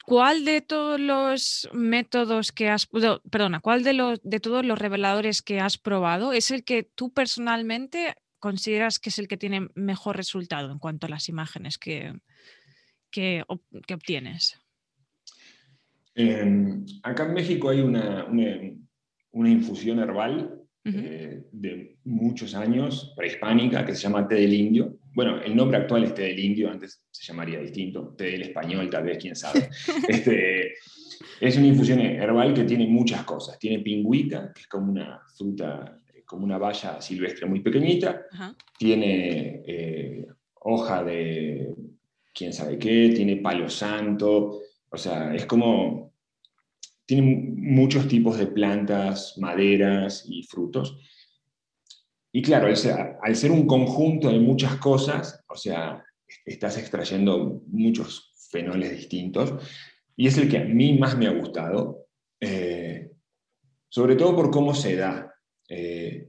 ¿cuál de todos los métodos que has, perdona, cuál de, los, de todos los reveladores que has probado es el que tú personalmente consideras que es el que tiene mejor resultado en cuanto a las imágenes que, que, obtienes?
Em, acá en México hay una, una, infusión herbal eh, de muchos años, prehispánica, que se llama té del indio. Bueno, el nombre actual es té del indio, antes se llamaría distinto, té del español, tal vez, quién sabe. [laughs] este, es una infusión herbal que tiene muchas cosas. Tiene pingüica, que es como una fruta como una valla silvestre muy pequeñita, tiene eh, hoja de quién sabe qué, tiene palo santo, o sea, es como, tiene muchos tipos de plantas, maderas y frutos. Y claro, al ser, un conjunto de muchas cosas, o sea, estás extrayendo muchos fenoles distintos, y es el que a mí más me ha gustado, eh, sobre todo por cómo se da. Eh,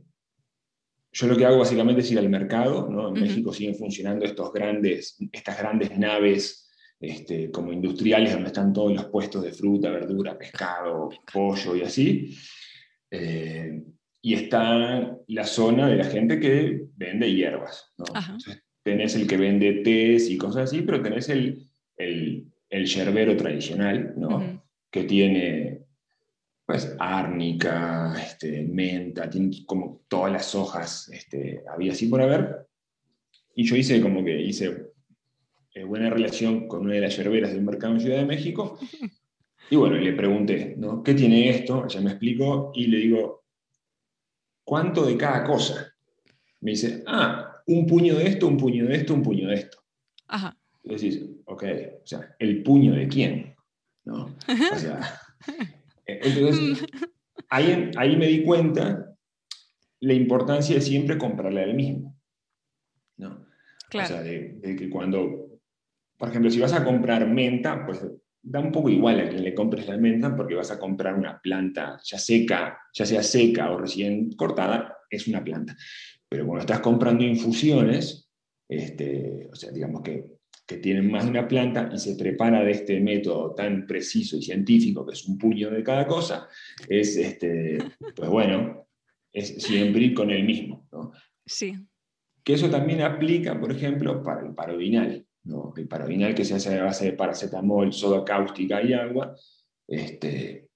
yo lo que hago básicamente es ir al mercado, ¿no? En México siguen funcionando estos grandes, estas grandes naves este, como industriales donde están todos los puestos de fruta, verdura, pescado, pollo y así. Eh, y está la zona de la gente que vende hierbas. ¿no? tenés el que vende tés y cosas así, pero tenés el, el, el yerbero tradicional, ¿no? que tiene pues árnica, este, menta, tiene como todas las hojas, este, había así por haber. Y yo hice como que hice eh, buena relación con una de las yerberas del mercado en Ciudad de México. [laughs] Y bueno, le pregunté, ¿no? ¿Qué tiene esto? Ella me explicó y le digo, ¿cuánto de cada cosa? Me dice, ah, un puño de esto, un puño de esto, un puño de esto.
Ajá.
Y decís, ok, o sea, ¿el puño de quién? ¿No? O sea, entonces, ahí, ahí me di cuenta la importancia de siempre comprarle al mismo. ¿no? Claro. O sea, de, que cuando, por ejemplo, si vas a comprar menta, pues da un poco igual a quien le compres la menta porque vas a comprar una planta ya seca, ya sea seca o recién cortada, es una planta. Pero cuando estás comprando infusiones, este, o sea, digamos que, que tienen más de una planta y se prepara de este método tan preciso y científico, que es un puño de cada cosa, es, este, pues bueno, es siempre con el mismo. ¿no?
Sí.
Que eso también aplica, por ejemplo, para el parovinal. ¿No? El parovinal que se hace a base de paracetamol, soda cáustica y agua. Este,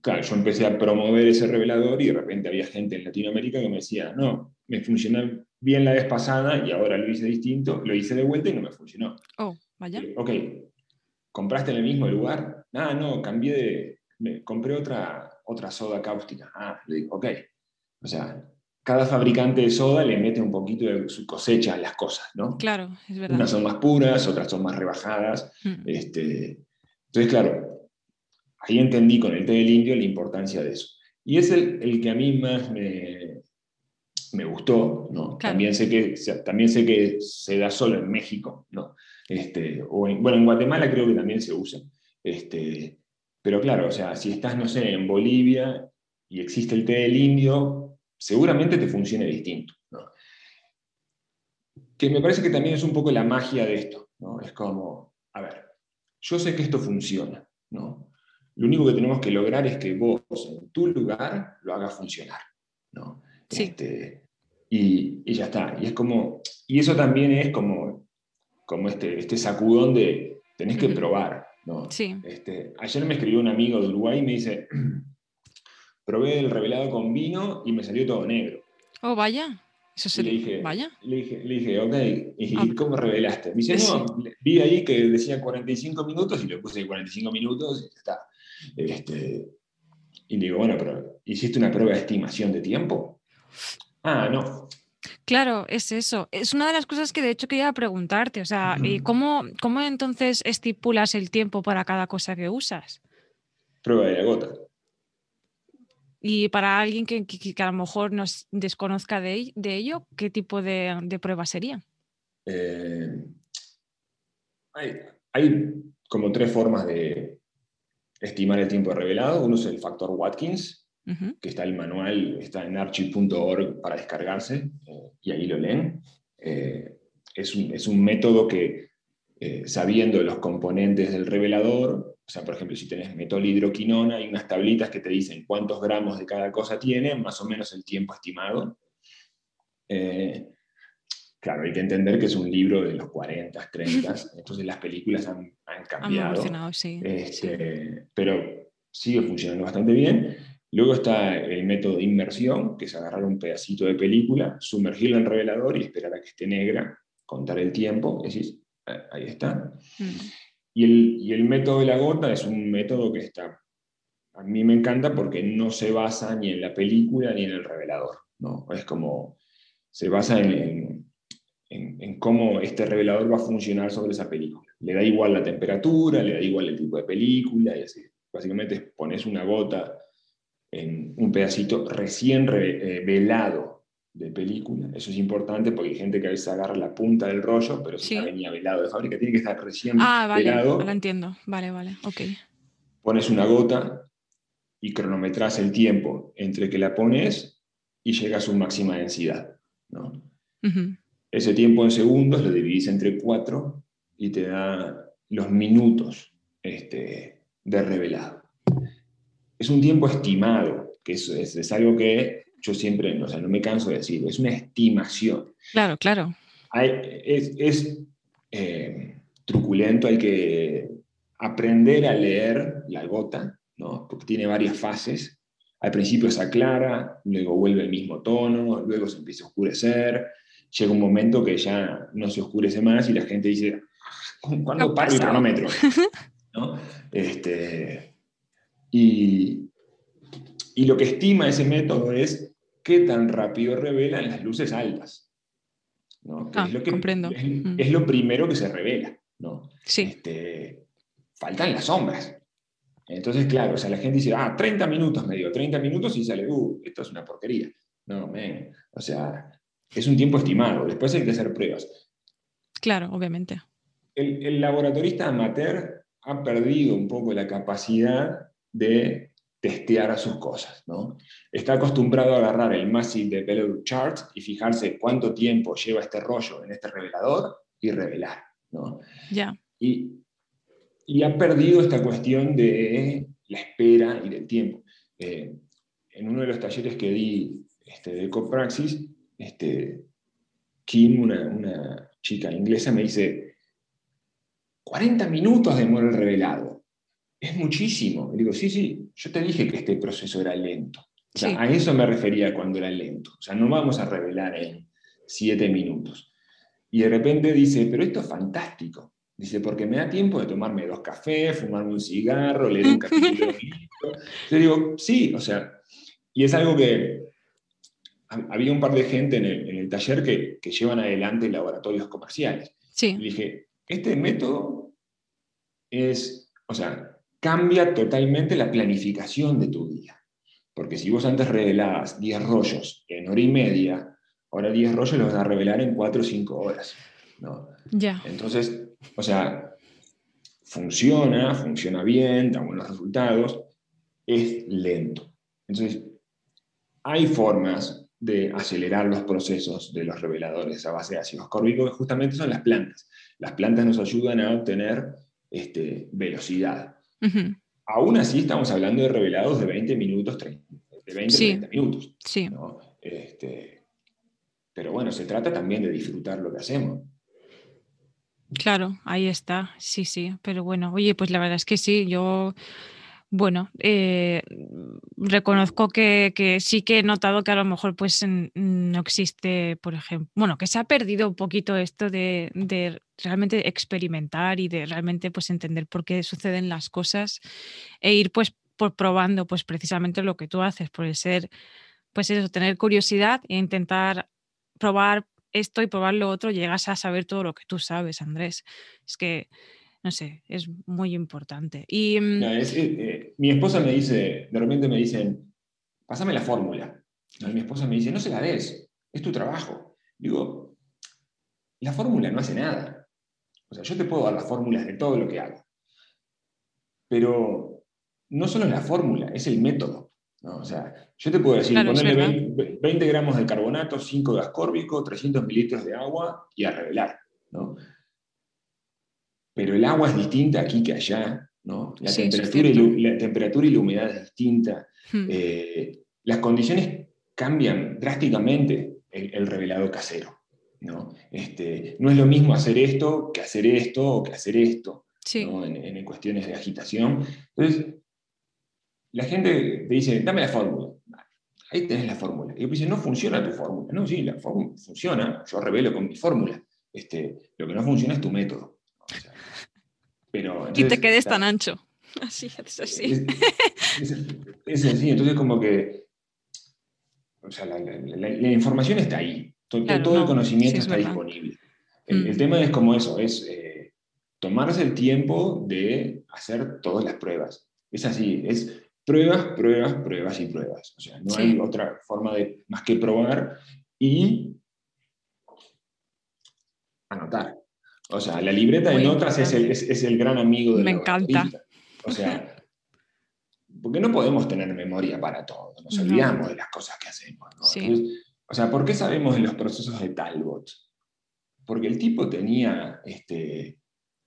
claro, yo empecé a promover ese revelador y de repente había gente en Latinoamérica que me decía, no, me funcionó bien la vez pasada y ahora lo hice distinto, lo hice de vuelta y no me funcionó.
Oh, vaya.
Ok, ¿compraste en el mismo lugar? Ah, no, cambié de, me, compré otra, otra soda cáustica. Ah, le digo, ok. O sea, cada fabricante de soda le mete un poquito de su cosecha a las cosas, ¿no?
Claro, es verdad.
Unas son más puras, otras son más rebajadas. Mm. Este, entonces, claro, ahí entendí con el té del indio la importancia de eso. Y es el, el que a mí más me, me gustó, ¿no? También, sé que, también sé que se da solo en México, ¿no? Este, o bueno, en Guatemala creo que también se usa. Este, pero claro, o sea, si estás, no sé, en Bolivia y existe el té del indio, seguramente te funcione distinto. ¿no? Que me parece que también es un poco la magia de esto, ¿no? Es como, a ver, yo sé que esto funciona, ¿no? Lo único que tenemos que lograr es que vos en tu lugar lo hagas funcionar, ¿no? Este, y, y, ya está. Y es como, y eso también es como, como este, este sacudón de tenés que probar, ¿no?
Sí.
Este, ayer me escribió un amigo de Uruguay y me dice, probé el revelado con vino y me salió todo negro.
Oh, vaya. Eso se
le dije,
vaya.
Le dije, le dije, ok, ¿y ah. cómo revelaste? Me dice, no, vi ahí que decía 45 minutos y le puse 45 minutos y ya está. Este, y digo, bueno, pero ¿hiciste una prueba de estimación de tiempo? Ah, no.
Claro, es eso. Es una de las cosas que de hecho quería preguntarte. O sea, ¿cómo, ¿cómo entonces estipulas el tiempo para cada cosa que usas?
Prueba de la gota.
Y para alguien que, a lo mejor nos desconozca de, ello, ¿qué tipo de, de prueba sería?
Eh, hay, como tres formas de estimar el tiempo revelado. Uno es el factor Watkins, que está el manual, está en archive.org para descargarse, eh, y ahí lo leen. Eh, es, un, es, un, método que, sabiendo los componentes del revelador, o sea, por ejemplo, si tenés metolhidroquinona, hay unas tablitas que te dicen cuántos gramos de cada cosa tiene, más o menos el tiempo estimado. Eh, claro, hay que entender que es un libro de los 40, 30, [laughs] entonces las películas han, cambiado. Este, pero sigue funcionando bastante bien. Luego está el método de inmersión, que es agarrar un pedacito de película, sumergirlo en revelador y esperar a que esté negra, contar el tiempo, decís, ah, ahí está. Mm. Y el, método de la gota es un método que está, a mí me encanta porque no se basa ni en la película ni en el revelador. ¿no? Es como, se basa en, en, cómo este revelador va a funcionar sobre esa película. Le da igual la temperatura, le da igual el tipo de película y así. Básicamente pones una gota en un pedacito recién revelado de película. Eso es importante porque hay gente que a veces agarra la punta del rollo, pero si venía velado de fábrica, tiene que estar recién
ah, vale, velado. lo entiendo. Vale, vale, ok.
Pones una gota y cronometras el tiempo entre que la pones y llega a su máxima densidad. Ese tiempo en segundos lo dividís entre cuatro y te da los minutos este, de revelado. Es un tiempo estimado, que es, es algo que yo siempre, o sea, no me canso de decirlo, es una estimación.
Claro, claro.
es, eh, truculento, hay que aprender a leer la gota, ¿no? porque tiene varias fases. Al principio se aclara, luego vuelve el mismo tono, luego se empieza a oscurecer, llega un momento que ya no se oscurece más y la gente dice, ¿cuándo para el cronómetro? [laughs] ¿No? Este, y, y lo que estima ese método es qué tan rápido revelan las luces altas.
Ah, es lo que, comprendo.
Mm. Es, lo primero que se revela. ¿no?
Sí.
Este, faltan las sombras. Entonces, claro, o sea, la gente dice, ah, 30 minutos me dio, 30 minutos y sale, uh, esto es una porquería. No, men, o sea, es un tiempo estimado, después hay que hacer pruebas.
Claro, obviamente.
El, laboratorista amateur ha perdido un poco la capacidad de testear a sus cosas. ¿no? Está acostumbrado a agarrar el Massive Developer Chart y fijarse cuánto tiempo lleva este rollo en este revelador y revelar. ¿no?
Ya.
Y, y, ha perdido esta cuestión de la espera y del tiempo. Eh, en uno de los talleres que di este, de Copraxis, este, Kim, una, chica inglesa, me dice, 40 minutos demora el revelado. Es muchísimo. Y digo, sí, sí, yo te dije que este proceso era lento. A eso me refería cuando era lento. O sea, no vamos a revelar en 7 minutos. Y de repente dice, pero esto es fantástico. Dice, porque me da tiempo de tomarme dos cafés, fumarme un cigarro, leer un capítulo de libro. Yo digo, sí, o sea, y es algo que había un par de gente en el, taller que, llevan adelante laboratorios comerciales.
Sí.
Y dije, este método es, o sea, cambia totalmente la planificación de tu día. Porque si vos antes revelabas 10 rollos en hora y media, ahora 10 rollos los vas a revelar en 4 o 5 horas. Entonces, o sea, funciona, funciona bien, da buenos resultados, es lento. Entonces, hay formas de acelerar los procesos de los reveladores a base de ácido ascórbico, que justamente son las plantas. Las plantas nos ayudan a obtener este, velocidad. Aún así estamos hablando de revelados de 20 minutos, 30, de 20 30 minutos.
Sí.
Este, pero bueno, se trata también de disfrutar lo que hacemos.
Claro, ahí está, sí, sí, pero bueno, oye, pues la verdad es que sí, yo bueno, eh, reconozco que, sí que he notado que a lo mejor pues no existe, por ejemplo, bueno, que se ha perdido un poquito esto de, realmente experimentar y de realmente pues entender por qué suceden las cosas e ir pues por probando pues precisamente lo que tú haces, por ser, pues eso, tener curiosidad e intentar probar esto y probar lo otro, llegas a saber todo lo que tú sabes, Andrés. Es que no sé, es muy importante. Y, mm,
eh, eh, mi esposa me dice, de repente me dicen, pásame la fórmula. mi esposa me dice, no se la des, es tu trabajo. Digo, la fórmula no hace nada. O sea, yo te puedo dar las fórmulas de todo lo que hago. Pero no solo es la fórmula, es el método. O sea, yo te puedo decir, ponerle 20, gramos de carbonato, 5 de ascórbico, 300 mililitros de agua y a revelar. ¿no? Pero el agua es distinta aquí que allá, ¿no? la, temperatura, y, la temperatura y la humedad es distinta. Hmm. Eh, las condiciones cambian drásticamente el, revelado casero. ¿no? Este, no es lo mismo hacer esto que hacer esto o que hacer esto en, cuestiones de agitación. Entonces, la gente te dice, dame la fórmula. Ahí tenés la fórmula. Y yo dice, no funciona tu fórmula. No, sí, la fórmula funciona, yo revelo con mi fórmula. Este, lo que no funciona es tu método
y te quedes tan ancho. [laughs] Así, es así.
Es, así, entonces como que, o sea, la, información está ahí, todo, el conocimiento está disponible. El, mm. tema es como eso, es eh, tomarse el tiempo de hacer todas las pruebas. Es así, es pruebas, pruebas, pruebas y pruebas. O sea, no hay otra forma de más que probar y anotar. O sea, la libreta de notas es el, es, el, gran amigo del
Me encanta.
O sea, porque no podemos tener memoria para todo, nos olvidamos de las cosas que hacemos. o sea, ¿por qué sabemos de los procesos de Talbot? Porque el tipo tenía este,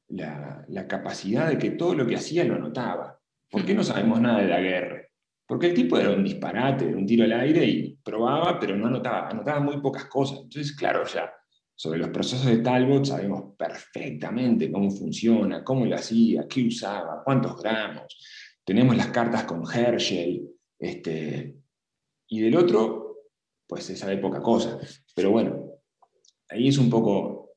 la, la, capacidad de que todo lo que hacía lo anotaba. ¿Por qué no sabemos nada de la guerra? Porque el tipo era un disparate, era un tiro al aire y probaba, pero no anotaba, anotaba muy pocas cosas. Entonces, claro, sea, sobre los procesos de Talbot sabemos perfectamente cómo funciona, cómo lo hacía, qué usaba, cuántos gramos. Tenemos las cartas con Herschel. Este, y del otro, pues se sabe poca cosa. Pero bueno, ahí es un poco,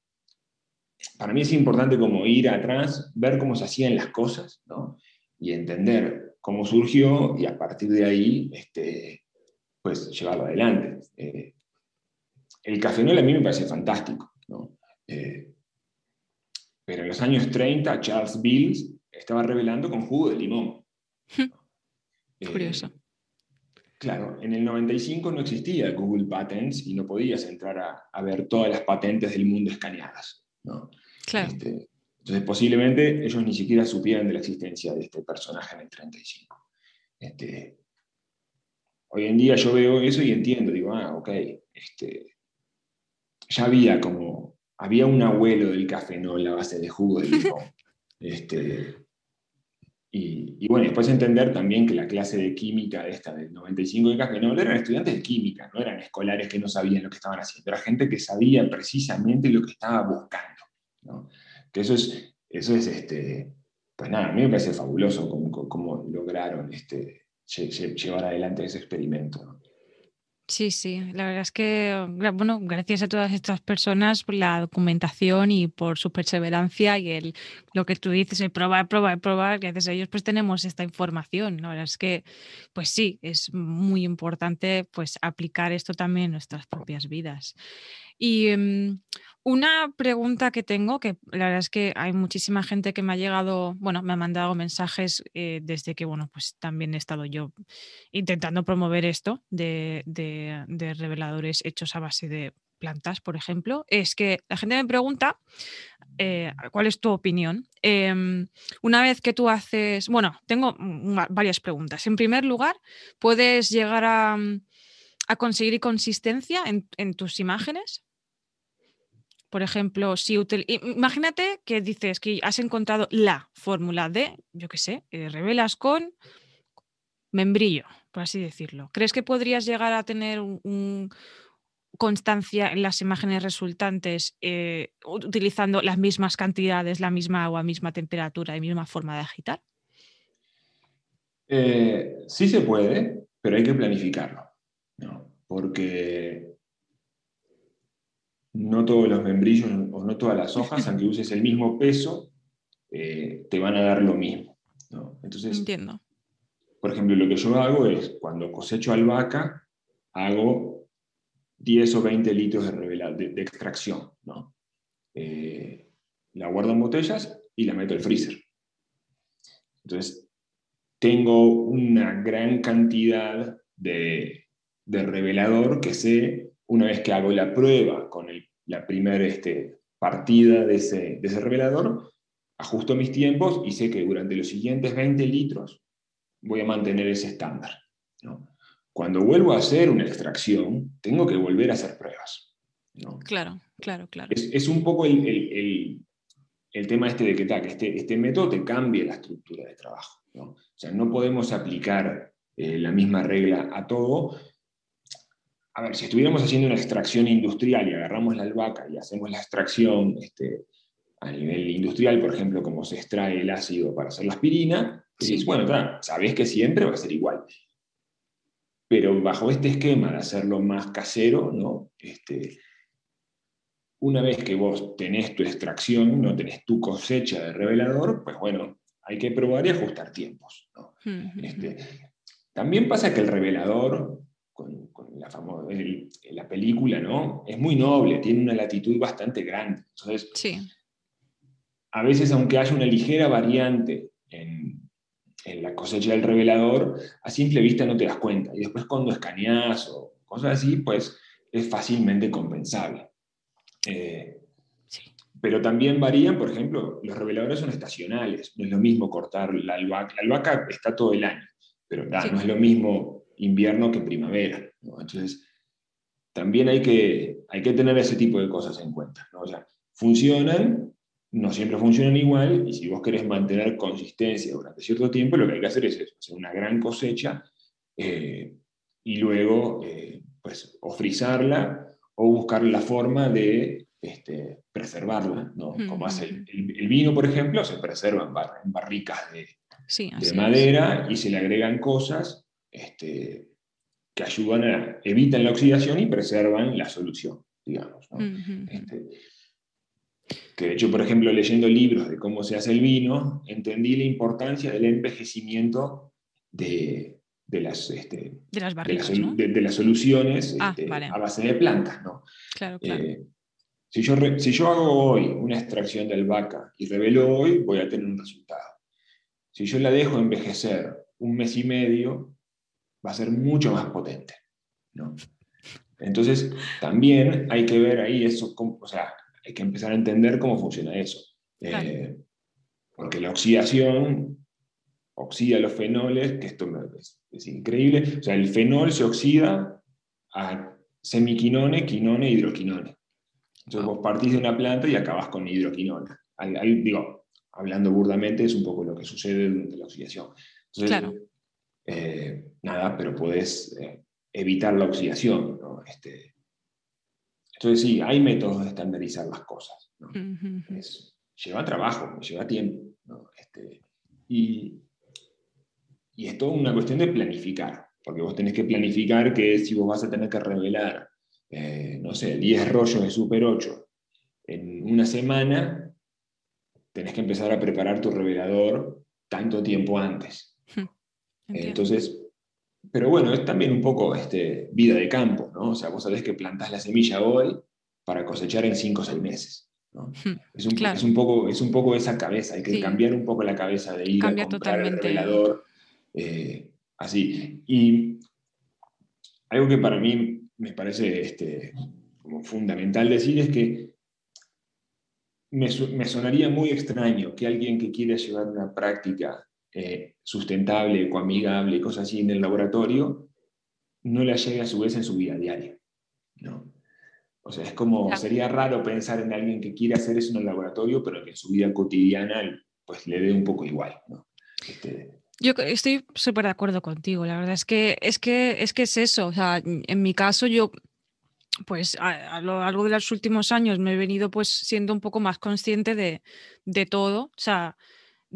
para mí es importante como ir atrás, ver cómo se hacían las cosas, ¿no? Y entender cómo surgió y a partir de ahí, este, pues llevarlo adelante. Eh, el cafenol a mí me parece fantástico, eh, pero en los años 30 Charles Bills estaba revelando con jugo de limón. [laughs]
Curioso.
Claro, en el 95 no existía Google Patents y no podías entrar a, ver todas las patentes del mundo escaneadas. ¿no?
Claro. Este,
entonces, posiblemente ellos ni siquiera supieran de la existencia de este personaje en el 35. Este, hoy en día yo veo eso y entiendo, digo, ah, ok, este, ya había como, había un abuelo del café, no la base de jugo de limón. [laughs] este, y, bueno, después entender también que la clase de química esta del 95 de café, no eran estudiantes de química, no eran escolares que no sabían lo que estaban haciendo, era gente que sabía precisamente lo que estaba buscando. ¿no? Que eso es, eso es este, pues nada, a mí me parece fabuloso cómo, lograron este, llevar adelante ese experimento.
Sí, sí, la verdad es que, bueno, gracias a todas estas personas por la documentación y por su perseverancia y el, lo que tú dices, el probar, probar, probar, gracias a ellos pues tenemos esta información. La verdad es que, pues sí, es muy importante pues aplicar esto también en nuestras propias vidas. Y em, una pregunta que tengo, que la verdad es que hay muchísima gente que me ha llegado, bueno, me ha mandado mensajes eh, desde que, bueno, pues también he estado yo intentando promover esto de, reveladores hechos a base de plantas, por ejemplo, es que la gente me pregunta eh, cuál es tu opinión. Em, una vez que tú haces, bueno, tengo varias preguntas. En primer lugar, ¿puedes llegar a, conseguir consistencia en tus imágenes? Por ejemplo, si imagínate que dices que has encontrado la fórmula de, yo qué sé, eh, revelas con membrillo, por así decirlo. ¿Crees que podrías llegar a tener un, constancia en las imágenes resultantes eh, utilizando las mismas cantidades, la misma agua, misma temperatura y misma forma de agitar?
Eh, sí se puede, pero hay que planificarlo. Porque no todos los membrillos o no todas las hojas, aunque uses el mismo peso, eh, te van a dar lo mismo. Entonces,
Entiendo.
Por ejemplo, lo que yo hago es, cuando cosecho albahaca, hago 10 o 20 litros de, de, extracción. Eh, la guardo en botellas y la meto al freezer. Entonces, tengo una gran cantidad de, de revelador que sé una vez que hago la prueba con la primera este, partida de ese, revelador, ajusto mis tiempos y sé que durante los siguientes 20 litros voy a mantener ese estándar. Cuando vuelvo a hacer una extracción, tengo que volver a hacer pruebas.
Claro, claro, claro.
Es, un poco el, tema este de que, que este, este, método te cambie la estructura de trabajo. O sea, no podemos aplicar eh, la misma regla a todo, a ver, si estuviéramos haciendo una extracción industrial y agarramos la albahaca y hacemos la extracción este, a nivel industrial, por ejemplo, como se extrae el ácido para hacer la aspirina, bueno, claro, sabés que siempre va a ser igual. Pero bajo este esquema de hacerlo más casero, ¿no? Este, una vez que vos tenés tu extracción, no tenés tu cosecha de revelador, pues bueno, hay que probar y ajustar tiempos. Este, también pasa que el revelador la, la película, ¿no? Es muy noble, tiene una latitud bastante grande. Entonces,
sí.
a veces, aunque haya una ligera variante en, en, la cosecha del revelador, a simple vista no te das cuenta. Y después cuando escaneas o cosas así, pues es fácilmente compensable. Eh, pero también varían, por ejemplo, los reveladores son estacionales. No es lo mismo cortar la albahaca. La albahaca está todo el año, pero no es lo mismo invierno que primavera. Entonces, también hay que, hay que tener ese tipo de cosas en cuenta. ¿no? O sea, funcionan, no siempre funcionan igual, y si vos querés mantener consistencia durante cierto tiempo, lo que hay que hacer es hacer una gran cosecha eh, y luego eh, pues, o frizarla o buscar la forma de este, preservarla, ¿no? Como hace el, vino, por ejemplo, se preserva en, barricas de, de madera y se le agregan cosas este, que ayudan a, evitan la oxidación y preservan la solución, digamos. Este, que de hecho, por ejemplo, leyendo libros de cómo se hace el vino, entendí la importancia del envejecimiento de, de las, este,
de las, barricas,
de, las soluciones
ah,
este, a base de plantas. ¿no?
Claro, claro.
Eh, si, yo si yo hago hoy una extracción de albahaca y revelo hoy, voy a tener un resultado. Si yo la dejo envejecer un mes y medio, va a ser mucho más potente. ¿no? Entonces, también hay que ver ahí eso, o sea, hay que empezar a entender cómo funciona eso. Eh, porque la oxidación oxida los fenoles, que esto es, increíble. O sea, el fenol se oxida a semiquinone, quinone, hidroquinone. Entonces vos partís de una planta y acabas con hidroquinona. digo, hablando burdamente, es un poco lo que sucede durante la oxidación. claro. Eh, nada, pero puedes eh, evitar la oxidación. Este, entonces sí, hay métodos de estandarizar las cosas. lleva trabajo, lleva tiempo. Este, y, y es toda una cuestión de planificar, porque vos tenés que planificar que si vos vas a tener que revelar, eh, no sé, 10 rollos de Super 8 en una semana, tenés que empezar a preparar tu revelador tanto tiempo antes. Entonces, pero bueno, es también un poco este, vida de campo, ¿no? O sea, vos sabés que plantás la semilla hoy para cosechar en 5 o 6 meses. [laughs] Es, un, es, un, poco, es un poco esa cabeza, hay que cambiar un poco la cabeza de ir a comprar el revelador eh, así. Y algo que para mí me parece este, como fundamental decir es que me, sonaría muy extraño que alguien que quiera llevar una práctica eh, sustentable, ecoamigable, cosas así en el laboratorio, no la llegue a su vez en su vida diaria. ¿no? O sea, es como, sería raro pensar en alguien que quiere hacer eso en el laboratorio, pero que en su vida cotidiana pues le dé un poco igual. ¿no? Este,
yo estoy súper de acuerdo contigo, la verdad es que es que es que es eso, o sea, en mi caso yo pues a, lo largo de los últimos años me he venido pues siendo un poco más consciente de, todo, o sea,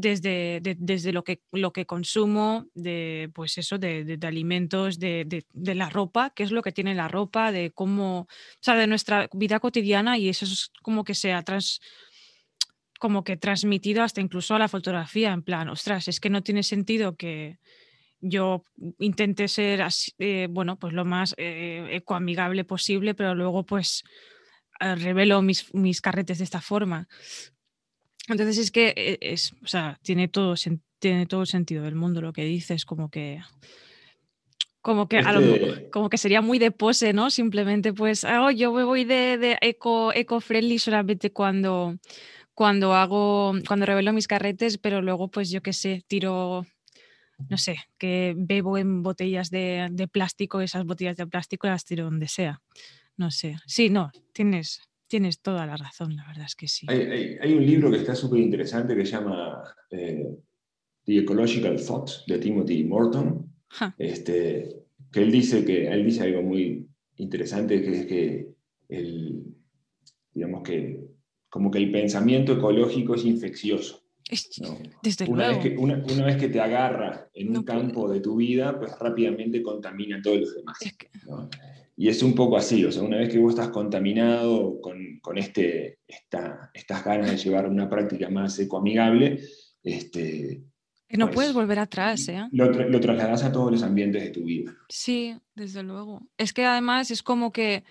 desde, desde lo, que, lo que consumo, de pues eso, de, alimentos, de, la ropa, qué es lo que tiene la ropa, de cómo, o sea, de nuestra vida cotidiana y eso es como que se ha trans, como que transmitido hasta incluso a la fotografía, en plan, ostras, es que no tiene sentido que yo intente ser eh, bueno, pues lo más eh, ecoamigable posible, pero luego pues eh, revelo mis, mis, carretes de esta forma. Entonces es que es, o sea, tiene todo, tiene todo el sentido del mundo lo que dices, como que como que, este como que sería muy de pose, ¿no? Simplemente pues, oh, yo me voy de, de eco, eco-friendly solamente cuando, cuando hago, cuando revelo mis carretes, pero luego, pues yo qué sé, tiro, no sé, que bebo en botellas de, de, plástico, esas botellas de plástico las tiro donde sea. No sé. Sí, no, tienes, tienes toda la razón, la verdad es que sí.
Hay, hay, un libro que está súper interesante que se llama eh, The Ecological Thought de Timothy Morton. Este, que él dice que él dice algo muy interesante que es que el, digamos que como que el pensamiento ecológico es infeccioso.
Desde
una,
luego.
Vez que, una, vez que te agarra en un campo de tu vida, pues rápidamente contamina a todos los demás. Y es un poco así, o sea, una vez que vos estás contaminado con, con este, esta, estas ganas de llevar una práctica más ecoamigable, este,
no pues, puedes volver atrás, ¿eh?
Lo, lo, trasladas a todos los ambientes de tu vida.
Sí, desde luego. Es que además es como que,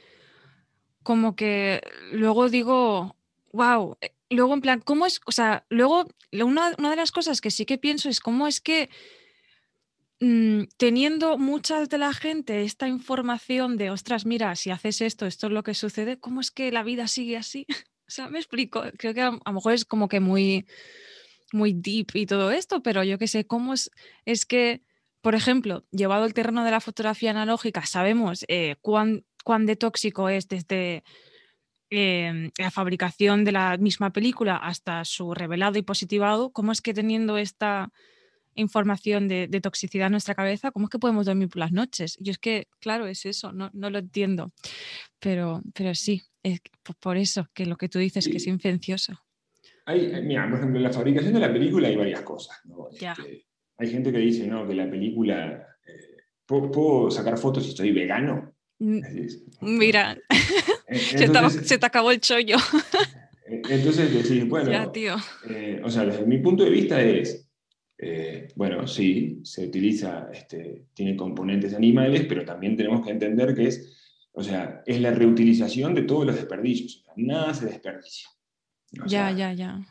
como que luego digo, wow. Eh, luego, en plan, ¿cómo es? O sea, luego, una, de las cosas que sí que pienso es cómo es que mm, teniendo muchas de la gente esta información de, ostras, mira, si haces esto, esto es lo que sucede, ¿cómo es que la vida sigue así? [laughs] o sea, me explico. Creo que a, lo mejor es como que muy, muy deep y todo esto, pero yo qué sé, ¿cómo es, es que, por ejemplo, llevado el terreno de la fotografía analógica, sabemos eh, cuán, cuán de tóxico es desde Em, la fabricación de la misma película hasta su revelado y positivado, ¿cómo es que teniendo esta información de, toxicidad en nuestra cabeza, cómo es que podemos dormir por las noches? Yo es que, claro, es eso, no, lo entiendo, pero, pero sí, es por eso que lo que tú dices que es infeccioso.
Hay, mira, por ejemplo, en la fabricación de la película hay varias cosas. Este, hay gente que dice ¿no? que la película, eh, ¿puedo, sacar fotos si estoy vegano?
Mira, [laughs] se, te, acabó el chollo. [laughs]
Eh, entonces decís, bueno, eh, o sea, desde mi punto de vista es, eh, bueno, sí, se utiliza, este, tiene componentes animales, pero también tenemos que entender que es, o sea, es la reutilización de todos los desperdicios, nada se desperdicia.
ya, ya, ya.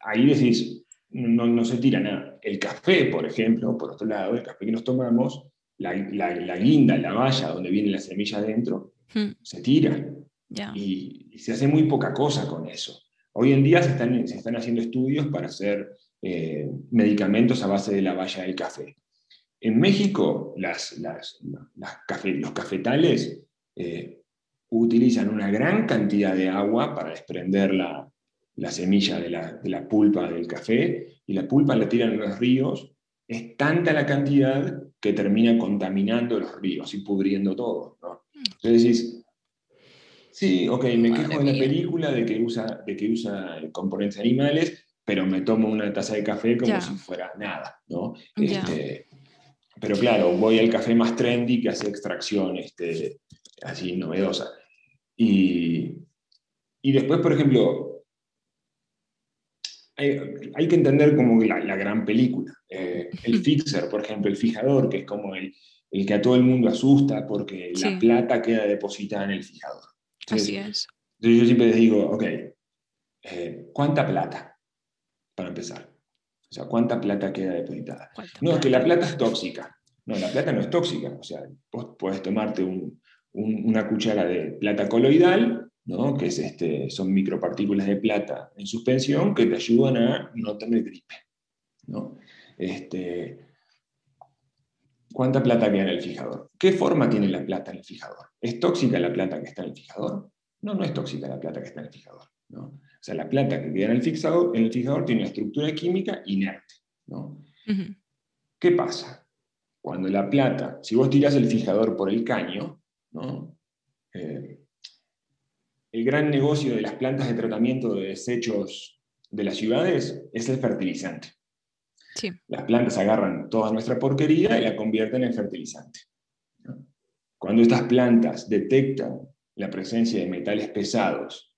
Ahí decís, no, no se tira nada. El café, por ejemplo, por otro lado, el café que nos tomamos, la, guinda, la valla donde viene la semilla adentro, hmm. se tira. Y, se hace muy poca cosa con eso. Hoy en día se están, se están haciendo estudios para hacer eh, medicamentos a base de la valla del café. En México, las, los cafetales eh, utilizan una gran cantidad de agua para desprender la, semilla de la, pulpa del café y la pulpa la tiran en los ríos. Es tanta la cantidad que termina contaminando los ríos y pudriendo todo. Entonces decís, sí, ok, me quejo de la película de que, usa, de que usa componentes animales, pero me tomo una taza de café como si fuera nada. ¿no? Este, pero claro, voy al café más trendy que hace extracción este, así novedosa. Y, y después, por ejemplo, hay, que entender como la, la gran película. Eh, el fixer, por ejemplo, el fijador, que es como el, el que a todo el mundo asusta porque la plata queda depositada en el fijador.
Así es.
Entonces yo siempre les digo, ok, eh, ¿cuánta plata? Para empezar. O sea, ¿cuánta plata queda depositada? No, es que la plata es tóxica. No, la plata no es tóxica. O sea, vos podés tomarte un, una cuchara de plata coloidal, ¿no? que es este, son micropartículas de plata en suspensión que te ayudan a no tener gripe. ¿no? Este, ¿Cuánta plata queda en el fijador? ¿Qué forma tiene la plata en el fijador? ¿Es tóxica la plata que está en el fijador? No, no es tóxica la plata que está en el fijador. ¿no? O sea, la plata que queda en el fijador, en el fijador tiene una estructura química inerte. ¿no? ¿Qué pasa? Cuando la plata, si vos tirás el fijador por el caño, eh, el gran negocio de las plantas de tratamiento de desechos de las ciudades es el fertilizante. Las plantas agarran toda nuestra porquería y la convierten en fertilizante. Cuando estas plantas detectan la presencia de metales pesados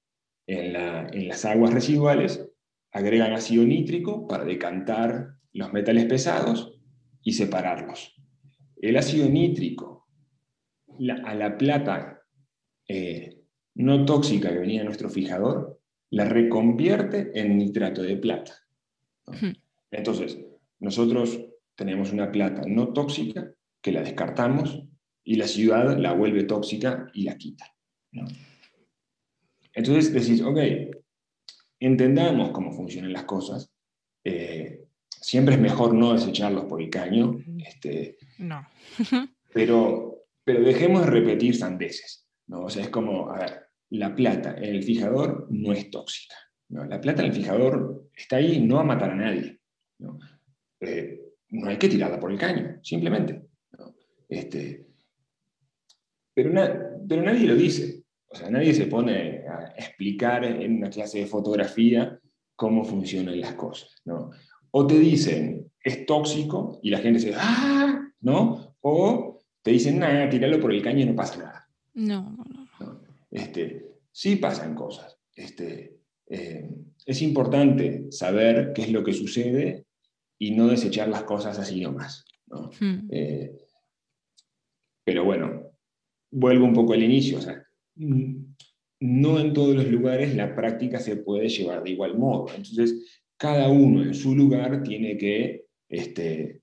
en, en las aguas residuales, agregan ácido nítrico para decantar los metales pesados y separarlos. El ácido nítrico a la plata eh, no tóxica que venía de nuestro fijador, la reconvierte en nitrato de plata. Entonces, nosotros tenemos una plata no tóxica que la descartamos y la ciudad la vuelve tóxica y la quita. Entonces decís, ok, entendamos cómo funcionan las cosas. Eh, siempre es mejor no desecharlos por el caño. Este,
no. [laughs]
pero pero dejemos de repetir sandeces. ¿no? O sea, es como, a ver, la plata en el fijador no es tóxica. ¿no? La plata en el fijador está ahí no a matar a nadie. ¿no? Eh, no hay que tirarla por el caño, simplemente. Este, pero, pero nadie lo dice. O sea, nadie se pone a explicar en una clase de fotografía cómo funcionan las cosas. ¿no? O te dicen, es tóxico, y la gente dice, ¡ah! ¿no? O te dicen, nada, tirarlo por el caño y no pasa nada.
No, no,
no. Este, sí pasan cosas. Este, eh, es importante saber qué es lo que sucede y no desechar las cosas así nomás. ¿no? Hmm. Eh, pero bueno, vuelvo un poco al inicio. O sea, no en todos los lugares la práctica se puede llevar de igual modo. Entonces, cada uno en su lugar tiene que este,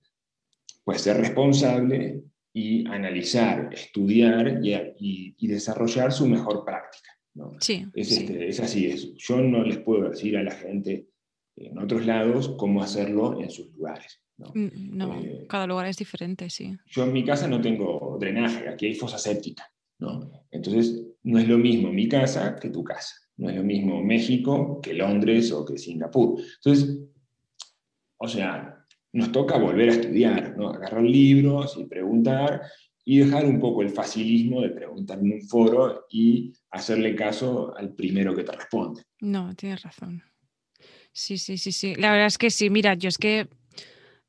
pues, ser responsable y analizar, estudiar y, desarrollar su mejor práctica. ¿no?
Sí,
este, es, así, es. yo no les puedo decir a la gente en otros lados cómo hacerlo en sus lugares. No,
mm, eh, cada lugar es diferente, sí.
Yo en mi casa no tengo drenaje, aquí hay fosa séptica. ¿No? Entonces, no es lo mismo mi casa que tu casa. No es lo mismo México que Londres o que Singapur. Entonces, o sea, nos toca volver a estudiar, agarrar libros y preguntar y dejar un poco el facilismo de preguntar en un foro y hacerle caso al primero que te responde.
No, tienes razón. Sí, sí, sí, sí. La verdad es que sí, mira, yo es que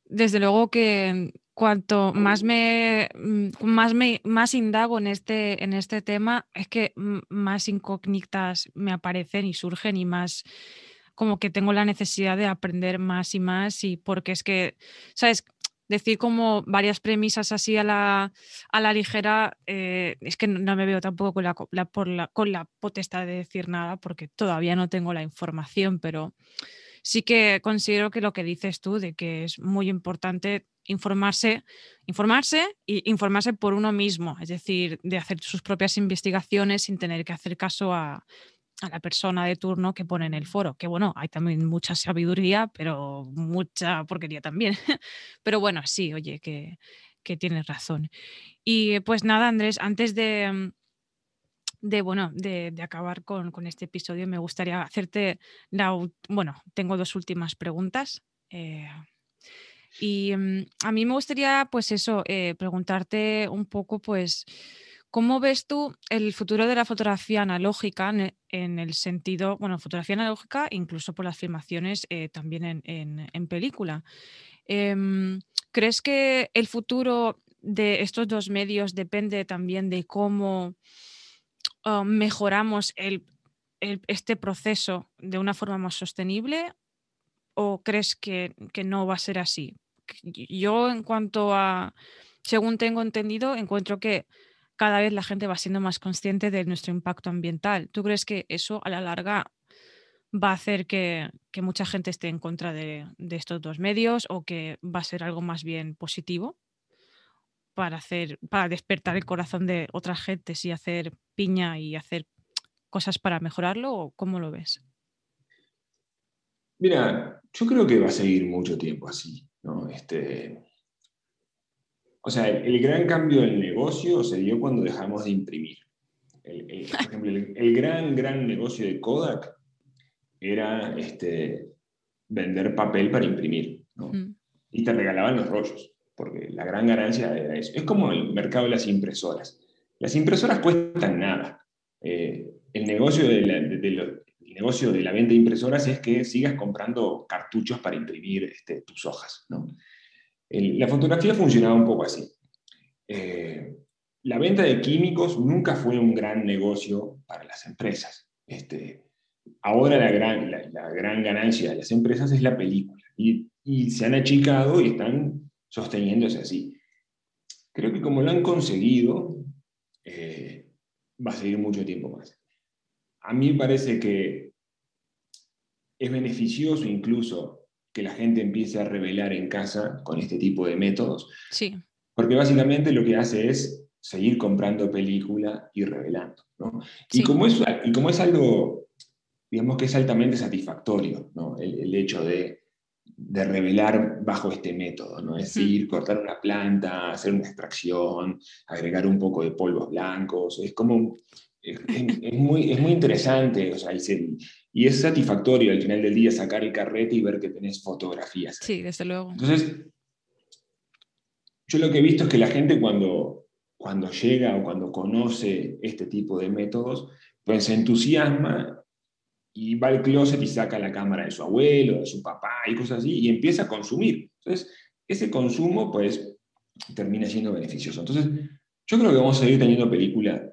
desde luego que cuanto más me más me más indago en este en este tema es que más incógnitas me aparecen y surgen y más como que tengo la necesidad de aprender más y más y porque es que, ¿sabes? Decir como varias premisas así a la, a la ligera, eh, es que no me veo tampoco con la, por la, con la potestad de decir nada porque todavía no tengo la información, pero sí que considero que lo que dices tú, de que es muy importante informarse, informarse y informarse por uno mismo, es decir, de hacer sus propias investigaciones sin tener que hacer caso a, la persona de turno que pone en el foro. Que bueno, hay también mucha sabiduría, pero mucha porquería también. [laughs] pero bueno, sí, oye, que, que tienes razón. Y pues nada, Andrés, antes de, de, bueno, de, acabar con, este episodio, me gustaría hacerte, la, bueno, tengo dos últimas preguntas. Eh, y mm, a mí me gustaría, pues eso, eh, preguntarte un poco, pues, ¿cómo ves tú el futuro de la fotografía analógica en, el sentido, bueno, fotografía analógica, incluso por las filmaciones eh, también en, película? Em, ¿Crees que el futuro de estos dos medios depende también de cómo Ah, mejoramos este proceso de una forma más sostenible o crees que, no va a ser así? Yo en cuanto a, según tengo entendido, encuentro que cada vez la gente va siendo más consciente de nuestro impacto ambiental. ¿Tú crees que eso a la larga va a hacer que, mucha gente esté en contra de, estos dos medios o que va a ser algo más bien positivo? para hacer, para despertar el corazón de otras gentes y hacer piña y hacer cosas para mejorarlo? ¿O cómo lo ves?
Mira, yo creo que va a seguir mucho tiempo así. ¿No? Este, o sea, el, gran cambio del negocio se dio cuando dejamos de imprimir. El, por ejemplo, el, gran, gran negocio de Kodak era este, vender papel para imprimir. ¿no? Y te regalaban los rollos porque la gran ganancia era eso. Es como el mercado de las impresoras. Las impresoras cuestan nada. Eh, el, negocio de la, negocio de la venta de impresoras es que sigas comprando cartuchos para imprimir este, tus hojas. la fotografía funcionaba un poco así. Eh, la venta de químicos nunca fue un gran negocio para las empresas. Este, ahora la gran, la, gran ganancia de las empresas es la película. Y, se han achicado y están sosteniéndose así. Creo que como lo han conseguido, eh, va a seguir mucho tiempo más. A mí me parece que es beneficioso incluso que la gente empiece a revelar en casa con este tipo de métodos.
Sí.
Porque básicamente lo que hace es seguir comprando película y revelando. Y, como es, y como es algo, digamos que es altamente satisfactorio, ¿no? el hecho de de revelar bajo este método, ¿no? Es decir, cortar una planta, hacer una extracción, agregar un poco de polvos blancos, es como, es, muy, es muy interesante, o sea, y es satisfactorio al final del día sacar el carrete y ver que tenés fotografías.
Sí, desde luego.
Entonces, yo lo que he visto es que la gente cuando, cuando llega o cuando conoce este tipo de métodos, pues se entusiasma y va al closet y saca la cámara de su abuelo, de su papá y cosas así, y empieza a consumir. Entonces, ese consumo, pues, termina siendo beneficioso. Entonces, yo creo que vamos a seguir teniendo película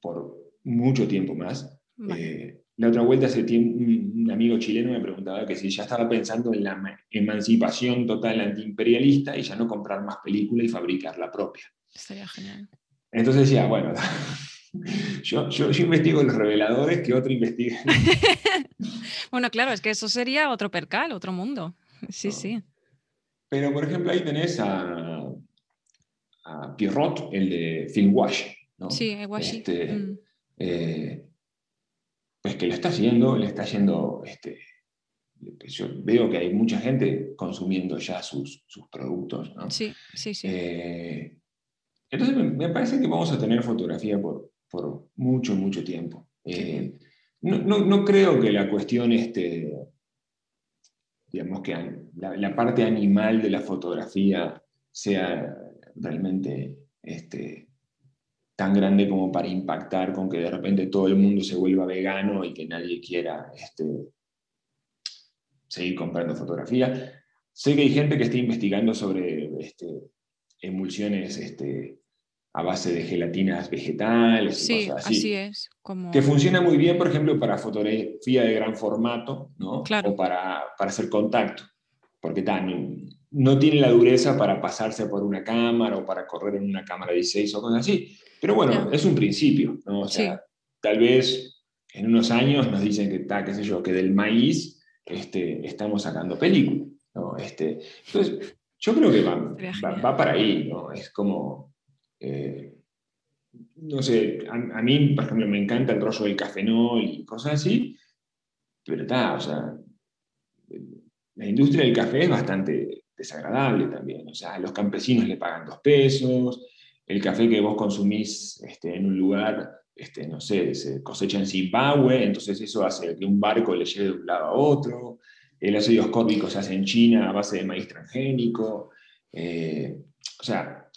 por mucho tiempo más. Eh, la otra vuelta hace tiempo, un amigo chileno me preguntaba que si ya estaba pensando en la emancipación total antiimperialista y ya no comprar más película y fabricar la propia.
Estaría genial.
Entonces decía, bueno, [laughs] Yo, yo, investigo los reveladores que otro investiga. [laughs]
bueno, claro, es que eso sería otro percal, otro mundo. Sí, sí.
Pero, por ejemplo, ahí tenés a, a Pierrot, el de Film Wash. ¿no?
Sí, Washi.
Este, mm. eh, pues que lo está haciendo, le está yendo. Este, yo veo que hay mucha gente consumiendo ya sus, sus productos. ¿no?
Sí, sí, sí.
Eh, entonces me, parece que vamos a tener fotografía por, por mucho, mucho tiempo. Eh, no, creo que la cuestión, este, digamos que la, parte animal de la fotografía sea realmente este, tan grande como para impactar con que de repente todo el mundo se vuelva vegano y que nadie quiera este, seguir comprando fotografía. Sé que hay gente que está investigando sobre este, emulsiones este, a base de gelatinas vegetales y cosas así.
así es. Como...
Que funciona muy bien, por ejemplo, para fotografía de gran formato, ¿no? O para, para hacer contacto, porque tal, no tiene la dureza para pasarse por una cámara o para correr en una cámara 16 o cosas así. Pero bueno, es un principio, ¿no? O sea, tal vez en unos años nos dicen que, está qué sé yo, que del maíz este, estamos sacando película, ¿no? Este, entonces, Yo creo que va, para ahí, ¿no? Es como, eh, no sé, a, mí, por ejemplo, me encanta el rollo del cafenol y cosas así, pero está, o sea, la industria del café es bastante desagradable también, o sea, los campesinos le pagan dos pesos, el café que vos consumís este, en un lugar, este, no sé, se cosecha en Zimbabue, entonces eso hace que un barco le lleve de un lado a otro, el ácido ascórbico se hace en China a base de maíz transgénico. Eh, o sea,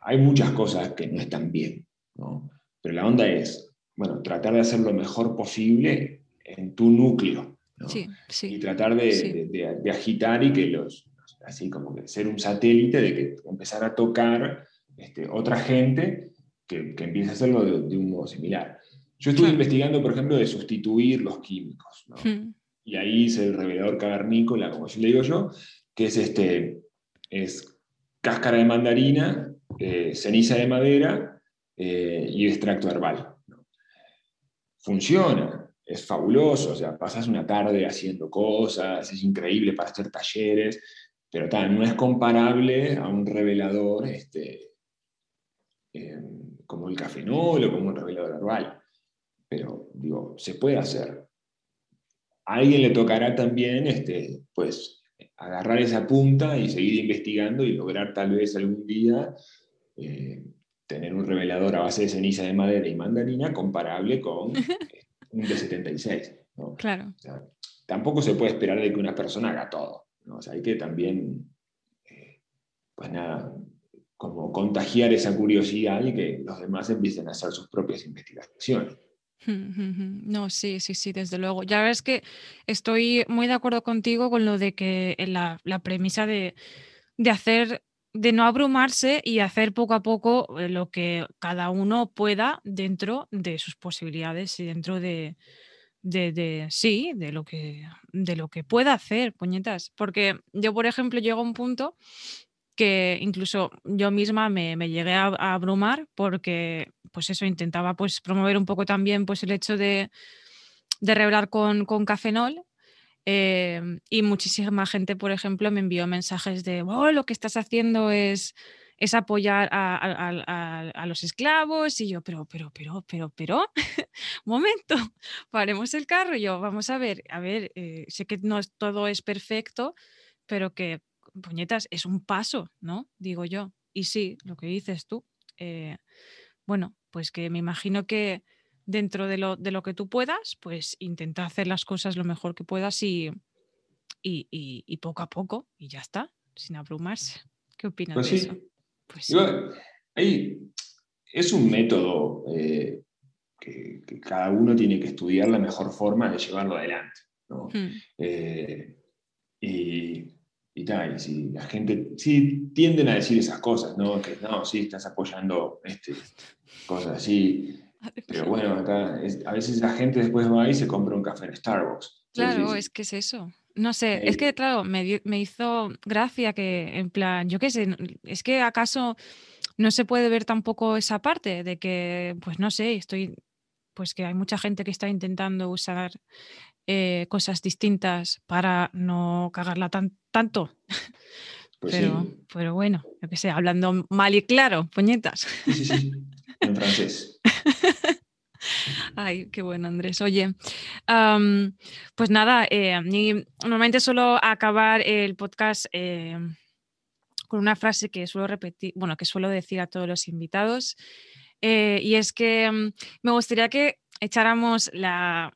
hay muchas cosas que no están bien, ¿no? Pero la onda es, bueno, tratar de hacer lo mejor posible en tu núcleo. ¿no? Sí, sí, y tratar de, agitar y que los, así como que ser un satélite, de que empezar a tocar este, otra gente que, que, empiece a hacerlo de, un modo similar. Yo estuve investigando, por ejemplo, de sustituir los químicos. ¿no? Hmm y ahí hice el revelador cavernícola, como yo le digo yo, que es, este, es cáscara de mandarina, eh, ceniza de madera eh, y extracto herbal. Funciona, es fabuloso, o sea, pasas una tarde haciendo cosas, es increíble para hacer talleres, pero tal, no es comparable a un revelador este, eh, como el cafenol o como un revelador herbal. Pero, digo, se puede hacer a alguien le tocará también este, pues, agarrar esa punta y seguir investigando y lograr tal vez algún día eh, tener un revelador a base de ceniza de madera y mandarina comparable con [laughs] un D76.
Claro.
tampoco se puede esperar de que una persona haga todo. hay que también, eh, pues nada, como contagiar esa curiosidad y que los demás empiecen a hacer sus propias investigaciones. [laughs]
No, sí, sí, sí, desde luego. Ya ves que estoy muy de acuerdo contigo con lo de que la, la premisa de, de, hacer, de no abrumarse y hacer poco a poco eh, lo que cada uno pueda dentro de sus posibilidades y dentro de, de, de, sí, de lo que de lo que pueda hacer, puñetas. Porque yo, por ejemplo, llego a un punto que incluso yo misma me, llegué a, abrumar porque, pues eso, intentaba pues promover un poco también pues el hecho de, de revelar con, con cafenol em, y muchísima gente, por ejemplo, me envió mensajes de, oh, lo que estás haciendo es, es apoyar a, los esclavos. Y yo, pero, pero, pero, pero, pero, [laughs] momento, paremos el carro. Y yo, vamos a ver, a ver, eh, sé que no todo es perfecto, pero que puñetas, es un paso, ¿no? Digo yo. Y sí, lo que dices tú. Eh, bueno, pues que me imagino que dentro de lo, de lo, que tú puedas, pues intenta hacer las cosas lo mejor que puedas y, y, poco a poco, y ya está, sin abrumarse. ¿Qué opinas pues de eso?
Pues ahí es un método eh, que, cada uno tiene que estudiar la mejor forma de llevarlo adelante. ¿no? Hmm. Eh, y y tal, si la gente, sí, tienden a decir esas cosas, ¿no? Que no, sí, estás apoyando este, cosas así. [laughs] Pero bueno, a veces la gente después va y se compra un café en Starbucks.
Claro, es que es eso. No sé, es que claro, me, me, hizo gracia que, en plan, yo qué sé, es que acaso no se puede ver tampoco esa parte de que, pues no sé, estoy, pues que hay mucha gente que está intentando usar eh, cosas distintas para no cagarla tan, tanto. Pues pero, pero bueno, yo que sé, hablando mal y claro, puñetas.
Sí, sí, sí, en francés. [laughs]
Ay, qué bueno, Andrés. Oye, pues nada, eh, normalmente suelo acabar el podcast eh, con una frase que suelo repetir, bueno, que suelo decir a todos los invitados, y es que mm, me gustaría que echáramos la,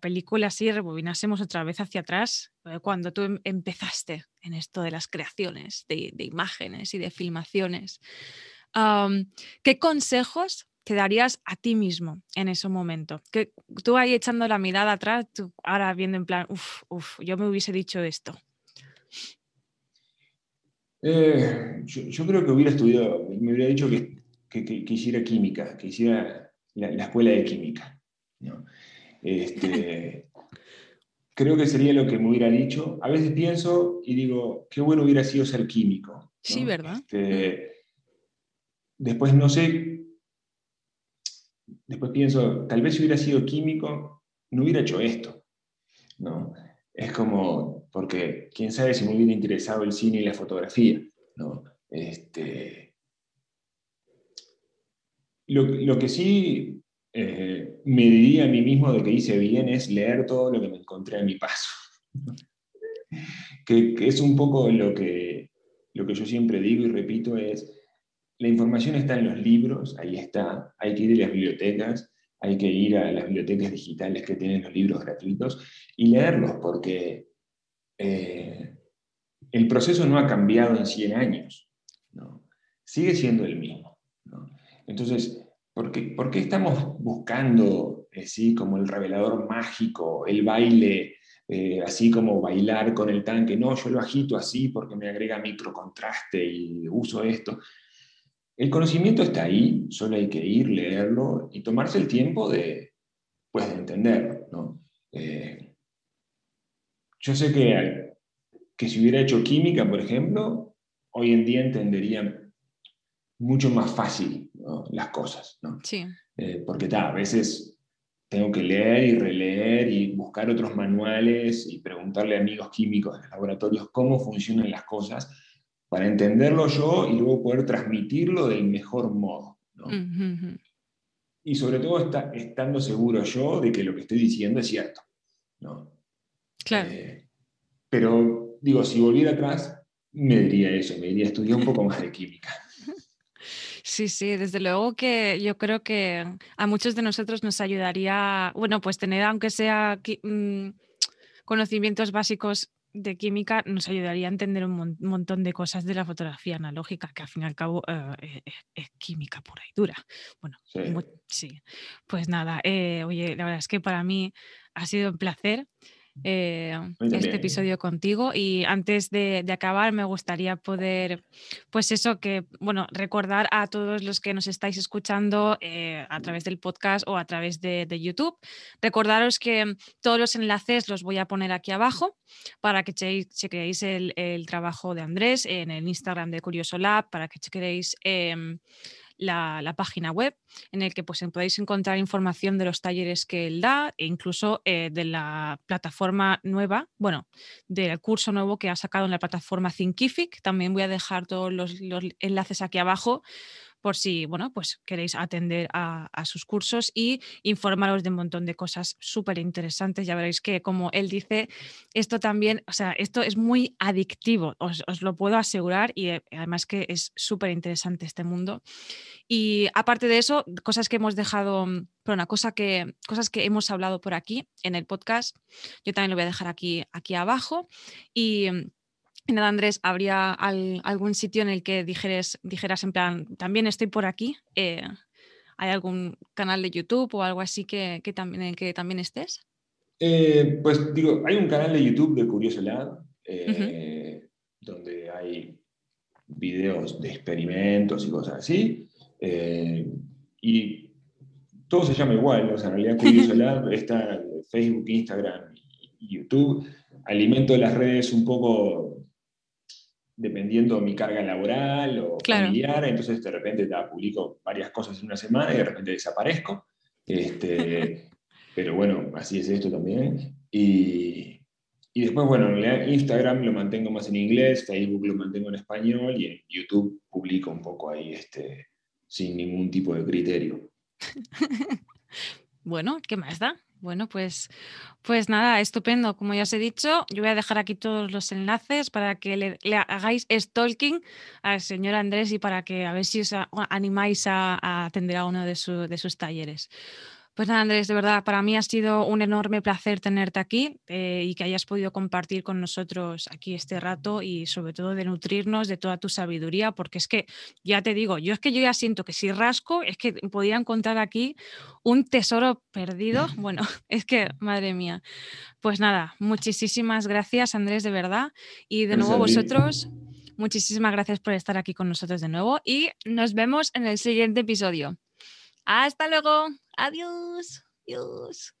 película así, rebobinásemos otra vez hacia atrás, eh, cuando tú em, empezaste en esto de las creaciones de, imágenes y de filmaciones, ¿qué consejos te darías a ti mismo en ese momento? Que tú ahí echando la mirada atrás, ahora viendo en plan, uff, uff, yo me hubiese dicho esto.
Eh, yo, creo que hubiera estudiado, me hubiera dicho que, que hiciera química, que hiciera la, escuela de química. Este, [laughs] creo que sería lo que me hubiera dicho. A veces pienso y digo, qué bueno hubiera sido ser químico.
Sí, ¿verdad?
Este, después no sé, después pienso, tal vez si hubiera sido químico, no hubiera hecho esto. es como, porque quién sabe si me hubiera interesado el cine y la fotografía, ¿no? Este, lo, que sí eh, me diría a mí mismo de que hice bien es leer todo lo que me encontré a mi paso. [laughs] que, es un poco lo que, lo que yo siempre digo y repito es, la información está en los libros, ahí está, hay que ir a las bibliotecas, hay que ir a las bibliotecas digitales que tienen los libros gratuitos y leerlos, porque eh, el proceso no ha cambiado en 100 años, ¿no? sigue siendo el mismo. Entonces, ¿por qué, ¿por qué, estamos buscando, eh, como el revelador mágico, el baile, eh, así como bailar con el tanque? No, yo lo agito así porque me agrega microcontraste y uso esto. El conocimiento está ahí, solo hay que ir, leerlo y tomarse el tiempo de, pues, entenderlo. Eh, yo sé que, que si hubiera hecho química, por ejemplo, hoy en día entendería mucho más fácil las cosas.
Sí.
Eh, porque a veces tengo que leer y releer y buscar otros manuales y preguntarle a amigos químicos de laboratorios cómo funcionan las cosas para entenderlo yo y luego poder transmitirlo del mejor modo. Y sobre todo está, estando seguro yo de que lo que estoy diciendo es cierto. ¿no?
Claro. Eh,
pero digo, si volviera atrás, me diría eso, me diría estudiar un poco más de química. [laughs]
Sí, sí, desde luego que yo creo que a muchos de nosotros nos ayudaría, bueno, pues tener aunque sea mm, conocimientos básicos de química nos ayudaría a entender un montón de cosas de la fotografía analógica, que al fin y al cabo eh, eh, es, química pura y dura. Bueno, sí. Pues nada, eh, oye, la verdad es que para mí ha sido un placer. Eh, este episodio contigo. Y antes de, acabar, me gustaría poder, pues eso, que, bueno, recordar a todos los que nos estáis escuchando eh, a través del podcast o a través de, YouTube. Recordaros que todos los enlaces los voy a poner aquí abajo para que chequeéis el, el trabajo de Andrés en el Instagram de Curioso Lab, para que chequeéis. Em, la, página web en el que pues, podéis encontrar información de los talleres que él da e incluso eh, de la plataforma nueva, bueno, del curso nuevo que ha sacado en la plataforma Thinkific. También voy a dejar todos los enlaces aquí abajo por si, bueno, pues queréis atender a, sus cursos y informaros de un montón de cosas súper interesantes. Ya veréis que, como él dice, esto también, o sea, esto es muy adictivo, os, lo puedo asegurar y eh, además que es súper interesante este mundo. Y aparte de eso, cosas que hemos dejado, una cosa que, cosas que hemos hablado por aquí en el podcast, yo también lo voy a dejar aquí, aquí abajo. Y nada, Andrés, ¿habría algún sitio en el que dijeras, dijeras en plan, también estoy por aquí? Eh, ¿Hay algún canal de YouTube o algo así que, también, en el que también estés?
Eh, pues digo, hay un canal de YouTube de Curioso Lab, eh, donde hay videos de experimentos y cosas así. y todo se llama igual, o sea, en realidad Curioso Lab [laughs] está en Facebook, Instagram y YouTube. Alimento las redes un poco dependiendo de mi carga laboral o familiar, entonces de repente te publico varias cosas en una semana y de repente desaparezco. Este, [laughs] pero bueno, así es esto también. Y, y después, bueno, Instagram lo mantengo más en inglés, Facebook lo mantengo en español y en YouTube publico un poco ahí este, sin ningún tipo de criterio. [laughs]
bueno, ¿qué más da? Bueno, pues, pues nada, estupendo. Como ya os he dicho, yo voy a dejar aquí todos los enlaces para que le, hagáis stalking al señor Andrés y para que a ver si os animáis a, atender a uno de, de sus talleres. Pues nada, Andrés, de verdad, para mí ha sido un enorme placer tenerte aquí eh, y que hayas podido compartir con nosotros aquí este rato y sobre todo de nutrirnos de toda tu sabiduría, porque es que, ya te digo, yo es que yo ya siento que si rasco, es que podría encontrar aquí un tesoro perdido. [laughs] Bueno, [laughs] es que, madre mía. Pues nada, muchísimas gracias, Andrés, de verdad. Y de nuevo vosotros. Muchísimas gracias por estar aquí con nosotros de nuevo y nos vemos en el siguiente episodio. Hasta luego. Adiós. Adiós.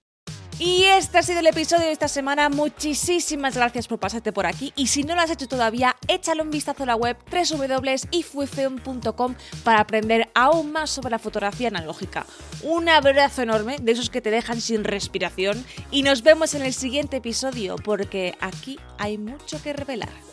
Y este ha sido el episodio de esta semana. Muchísimas gracias por pasarte por aquí. Y si no lo has hecho todavía, échale un vistazo a la web www.ifufeum.com para aprender aún más sobre la fotografía analógica. Un abrazo enorme de esos que te dejan sin respiración. Y nos vemos en el siguiente episodio porque aquí hay mucho que revelar.